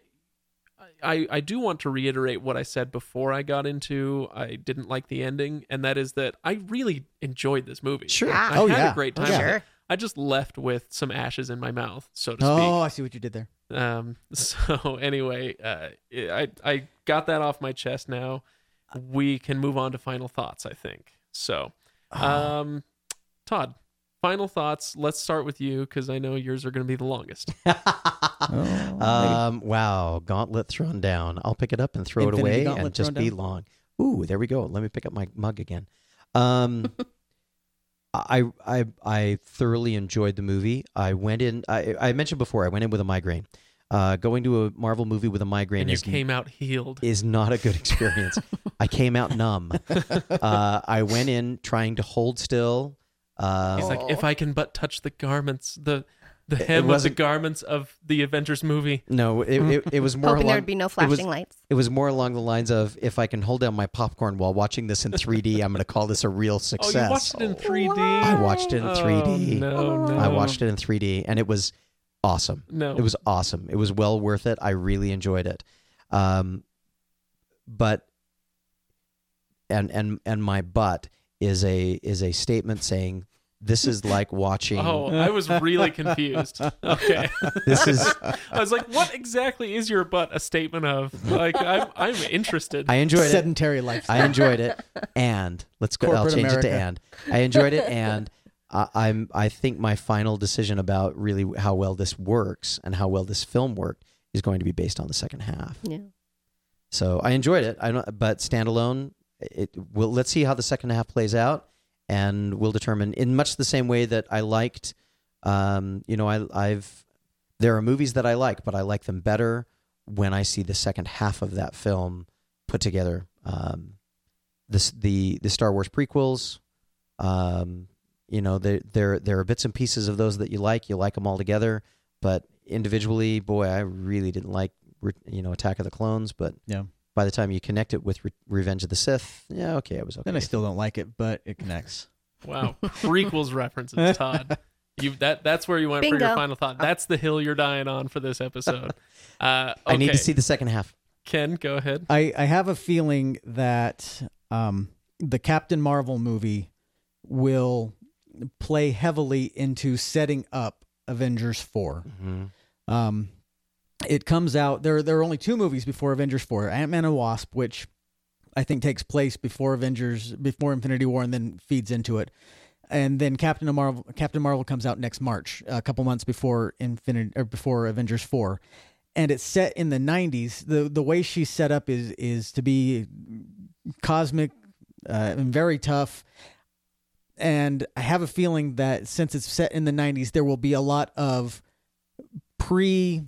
I, I do want to reiterate what I said before I got into I didn't like the ending, and that is that I really enjoyed this movie. Sure. Yeah. I Oh, had yeah. a great Oh, time. yeah. Sure. I just left with some ashes in my mouth, so to speak. Oh. I see what you did there. Um, <laughs> so anyway, uh, I I got that off my chest. Now we can move on to final thoughts. I think so. Um, Todd, final thoughts. Let's start with you because I know yours are going to be the longest. Oh, <laughs> Um, wow, gauntlet thrown down. I'll pick it up and throw Infinity it away and just be down? long. Ooh, there we go. Let me pick up my mug again. Um, I I I thoroughly enjoyed the movie. I went in. I I mentioned before. I went in with a migraine. Uh, going to a Marvel movie with a migraine and you is came out healed. is not a good experience. <laughs> I came out numb. <laughs> Uh, I went in trying to hold still. Uh, He's like, if I can but touch the garments, the the hem of the wasn't- garments of the Avengers movie. no, it, it, it was more Hoping there'd be no it was- flashing lights. It was more along the lines of if I can hold down my popcorn while watching this in 3D, I'm going to call this a real <laughs> Oh, success. you watched it in 3D. I watched it in 3D. Oh, no, no. I watched it in 3D and it was awesome. No, It was awesome. It was well worth it. I really enjoyed it. Um, but and and and my butt is a is a statement saying this is like <laughs> watching Oh, I was really confused. <laughs> Okay. this is <laughs> I was like, what exactly is your butt a statement of? Like, I'm, I'm interested. I enjoyed it. sedentary life. I enjoyed it, and let's go. I'll Corporate change it to and. I enjoyed it, and I, I'm. I think my final decision about really how well this works and how well this film worked is going to be based on the second half. Yeah. So I enjoyed it. I don't, but standalone, it will. Let's see how the second half plays out, and we'll determine. In much the same way that I liked, um, you know, I, I've there are movies that I like, but I like them better when I see the second half of that film put together. Um, this the the Star Wars prequels. Um, you know, there there there are bits and pieces of those that you like. You like them all together, but individually, boy, I really didn't like you know Attack of the Clones. But Yeah. By the time you connect it with Re- Revenge of the Sith, yeah, okay, I was okay. Then I still don't like it, but it connects. <laughs> Wow, prequels references, Todd. You that that's where you went for your final thought. That's the hill you're dying on for this episode. <laughs> Uh, I need to see the second half. Kenn, go ahead. I, I have a feeling that um, the Captain Marvel movie will play heavily into setting up Avengers 4. Um, it comes out there. There are only two movies before Avengers four: Ant Man and Wasp, which I think takes place before Avengers, before Infinity War, and then feeds into it. And then Captain Marvel, Captain Marvel comes out next March, a couple months before Infinity or before Avengers four, and it's set in the '90s. the The way she's set up is is to be cosmic uh, and very tough. And I have a feeling that since it's set in the '90s, there will be a lot of pre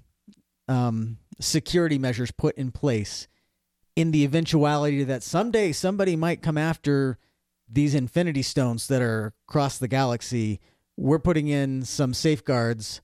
um, security measures put in place in the eventuality that someday somebody might come after these infinity stones that are across the galaxy we're putting in some safeguards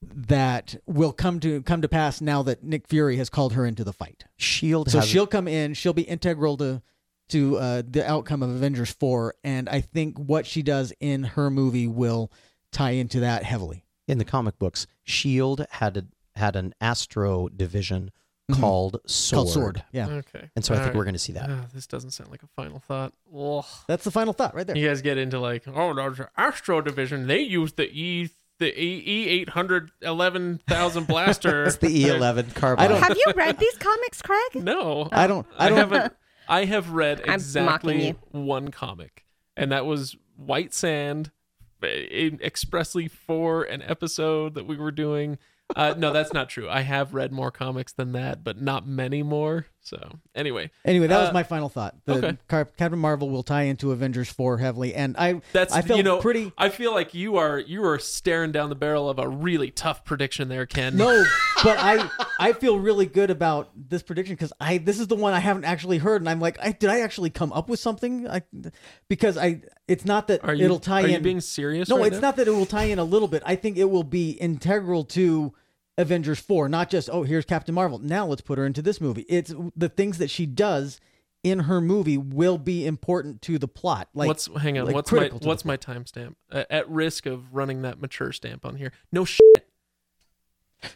that will come to come to pass now that Nick Fury has called her into the fight. Shield So she'll come in, she'll be integral to to uh, the outcome of Avengers 4 and I think what she does in her movie will tie into that heavily. in the comic books. Shield had had an Astro division Mhm. called Sword. Called Sword. Yeah. Okay. And so I think All we're going to see that. Ah, this doesn't sound like a final thought. Ugh. That's the final thought right there. You guys get into like, oh, there's an Astro Division. They use the E the E eight hundred eleven thousand blaster. <laughs> It's the E11 carbine. I don't- Have you read these comics, Craig? No, I don't I I, don't haven't. I have read exactly one comic, and that was White Sand, eh, expressly for an episode that we were doing. Uh, no, that's not true. I have read more comics than that, but not many more. So anyway, Anyway, that Uh, was my final thought. The okay. Captain Marvel will tie into Avengers 4 heavily and I that's I felt you know pretty I feel like you are you are staring down the barrel of a really tough prediction there, Kenn. No, but I I feel really good about this prediction because I this is the one I haven't actually heard, and I'm like, I did I actually come up with something? I because I it's not that are you it'll tie are in. you being serious? no, right it's now? not that it will tie in a little bit. I think it will be integral to Avengers four, not just oh here's Captain Marvel. Now let's put her into this movie. It's the things that she does in her movie will be important to the plot. Like what's hang on? like what's my critical to what's my timestamp? Uh, at risk of running that mature stamp on here. No shit.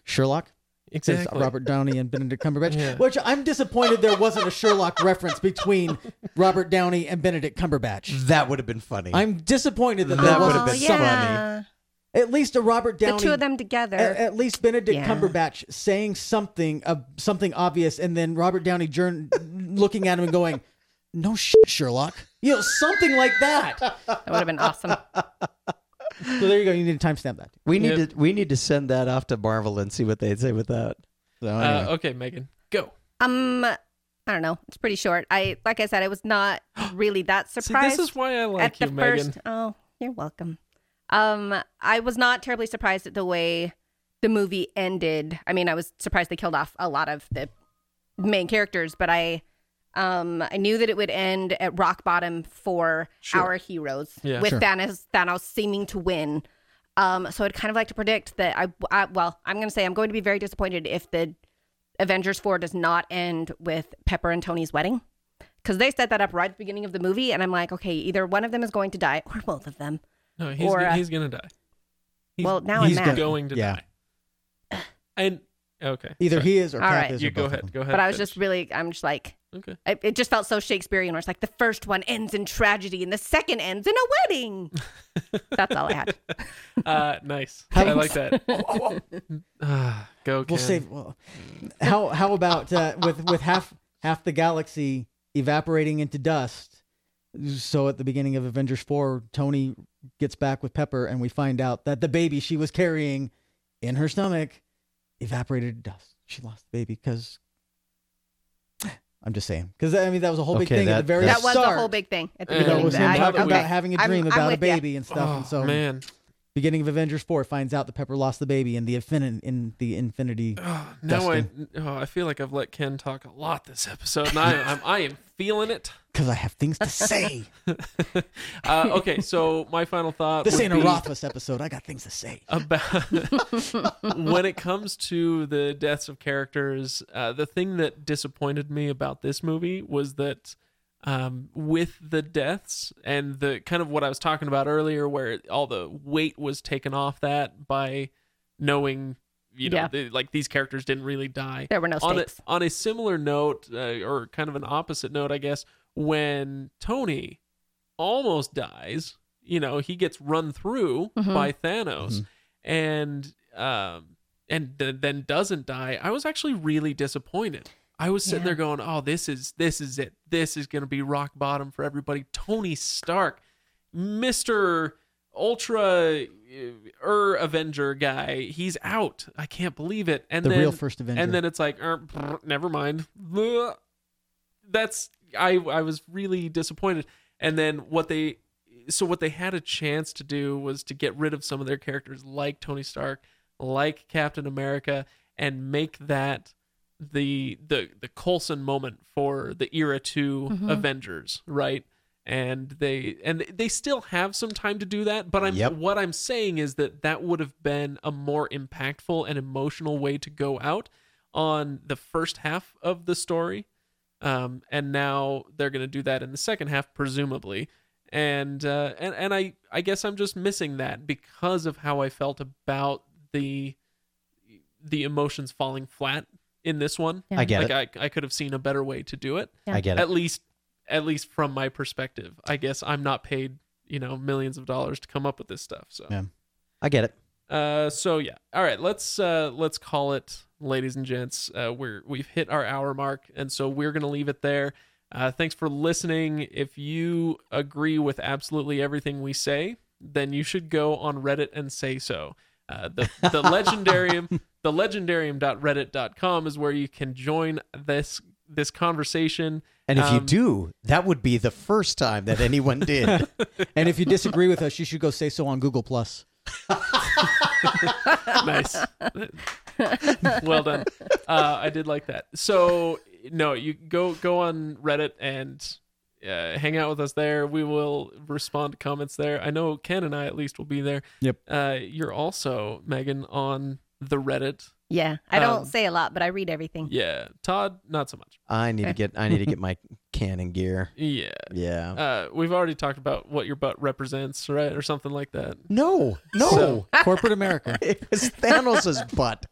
Sherlock. Exactly. Robert Downey and Benedict Cumberbatch. <laughs> Yeah. Which I'm disappointed there wasn't a Sherlock reference between Robert Downey and Benedict Cumberbatch. That would have been funny. I'm disappointed that, That there would wasn't have been some- yeah. At least a Robert Downey. The two of them together. At, at least Benedict Yeah. Cumberbatch saying something, uh, something obvious, and then Robert Downey Jr. looking at him and going, "No shit, Sherlock." You know, something like that. that would have been awesome. So there you go. You need to timestamp that. we need Yep. to we need to send that off to Marvel and see what they'd say with that. So Uh, okay, Megan, go. Um, I don't know. It's pretty short. I like I said, I was not <gasps> really that See, surprised. this is why I like at you, the Megan. first. Oh, you're welcome. Um, I was not terribly surprised at the way the movie ended. I mean, I was surprised they killed off a lot of the main characters, but I, um, I knew that it would end at rock bottom for Sure. our heroes, Yeah. with Sure. Thanos Thanos seeming to win. Um, so I'd kind of like to predict that I, I well, I'm going to say I'm going to be very disappointed if the Avengers 4 does not end with Pepper and Tony's wedding. Because they set that up right at the beginning of the movie, and I'm like, okay, either one of them is going to die or both of them. No, he's Or, go- uh, he's gonna die. He's- well, now he's I'm gonna- going to Yeah. die. And okay, Either sorry. he is or All Cap right. is. You or go ahead. Go ahead. but I was just really, I'm just like, okay. it, it just felt so Shakespearean. Where it's like the first one ends in tragedy and the second ends in a wedding. <laughs> That's all I had. <laughs> Uh, nice. How- I like that. <laughs> <sighs> Ah, go. We'll Kenn. save. Well, how how about uh, with with half half the galaxy evaporating into dust? So at the beginning of Avengers four, Tony gets back with Pepper, and we find out that the baby she was carrying in her stomach evaporated to dust. She lost the baby because <sighs> I'm just saying because I mean that was a whole big Okay, thing at the very That was a whole big thing at the Yeah, You know, beginning. was him talking okay. about having a I'm- dream I'm about a with ya. baby and stuff, oh and so man, beginning of Avengers Four finds out that Pepper lost the baby in the infin- in the Infinity. oh, now I oh, I feel like I've let Kenn talk a lot this episode, and I, I'm I am feeling it. Because I have things to say. <laughs> Uh, okay, so my final thought. this ain't a Rothfuss episode. I got things to say. <laughs> about <laughs> when it comes to the deaths of characters uh, the thing that disappointed me about this movie was that um, with the deaths and the kind of what i was talking about earlier where all the weight was taken off that by knowing you know Yeah. the, like these characters didn't really die There were no on a, on a similar note uh, or kind of an opposite note i guess when tony almost dies you know he gets run through Mhm. by thanos and um and th- then doesn't die i was actually really disappointed i was sitting Yeah. there going oh this is this is it. This is going to be rock bottom for everybody. Tony stark mr ultra uh, er avenger guy he's out. I can't believe it. And The then real first Avenger. and then it's like er, <laughs> never mind. <laughs> That's i i was really disappointed. And then what they so what they had a chance to do was to get rid of some of their characters like tony stark like captain america and make that the the the Coulson moment for the era 2 Mhm. avengers right and they and they still have some time to do that but i'm Yep. what i'm saying is that that would have been a more impactful and emotional way to go out on the first half of the story um, and now they're going to do that in the second half presumably and uh, and and I I guess I'm just missing that because of how I felt about the the emotions falling flat in this one Yeah. I get like it. I I could have seen a better way to do it I get it. at least at least from my perspective I guess I'm not paid you know millions of dollars to come up with this stuff so Yeah. I get it. uh, so yeah. All right, let's uh, let's call it, ladies and gents. Uh, we're we've hit our hour mark, and so we're gonna leave it there. Uh, thanks for listening. If you agree with absolutely everything we say, then you should go on Reddit and say so. Uh, the the legendarium <laughs> the legendarium.reddit.com is where you can join this this conversation. And if you Um, do, that would be the first time that anyone did. <laughs> and if you disagree with us, you should go say so on Google Plus. <laughs> nice. well done. Uh, I did like that. So no, you go go on Reddit and uh, hang out with us there. We will respond to comments there. I know Kenn and I at least will be there. Yep. Uh, you're also Megan on the Reddit. Yeah, I don't Um, say a lot, but I read everything. Yeah. Todd, not so much. I need to get I need to get my canon gear. <laughs> Yeah. Yeah. Uh, we've already talked about what your butt represents, right, or something like that. No, <laughs> no. So- <laughs> Corporate America. it was Thanos' butt.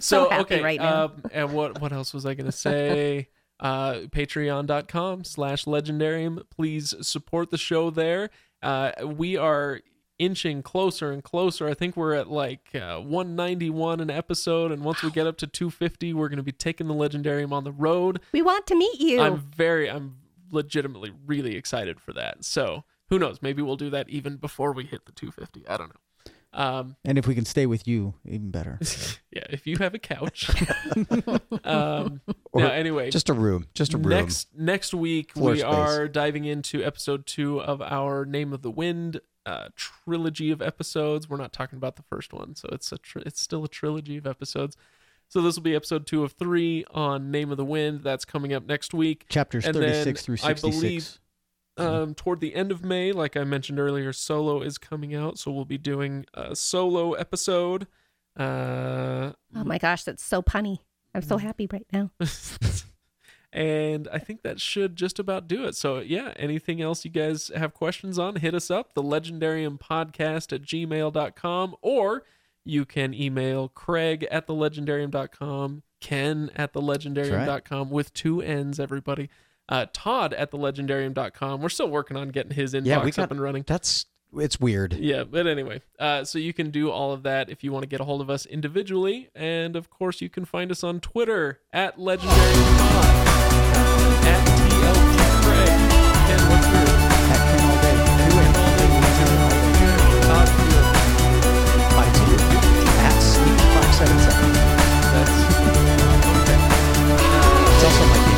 so happy right now. Um, and what what else was I gonna say? Uh, Patreon.com slash legendarium. Please support the show there. Uh, we are inching closer and closer. I think we're at like uh, 191 an episode, and once we get up to 250, we're gonna be taking the legendarium on the road. we want to meet you. I'm very, I'm legitimately really excited for that. So who knows? Maybe we'll do that even before we hit the 250. I don't know. Um, And if we can stay with you, even better. <laughs> yeah, if you have a couch. <laughs> um, Or no, anyway, Just a room. Just a room. next next week Floor we space. are diving into episode two of our Name of the Wind uh, trilogy of episodes. We're not talking about the first one, so it's a tr- it's still a trilogy of episodes. So this will be episode two of three on Name of the Wind. That's coming up next week. Chapters And 36 through 66. Believe- Um, toward the end of May, like I mentioned earlier, Solo is coming out, so we'll be doing a solo episode. Uh, oh my gosh, that's so punny. I'm so happy right now. <laughs> and I think that should just about do it. So, yeah, anything else you guys have questions on, hit us up, the legendarium podcast at gmail.com, or you can email Craig at the legendarium.com, Kenn at the legendarium.com with two N's, everybody. Uh, Todd at thelegendarium.com. We're still working on getting his inbox yeah, we got, up and running. That's it's weird. Yeah, but anyway, uh, so you can do all of that if you want to get a hold of us individually, and of course you can find us on Twitter at legendary at That's also my.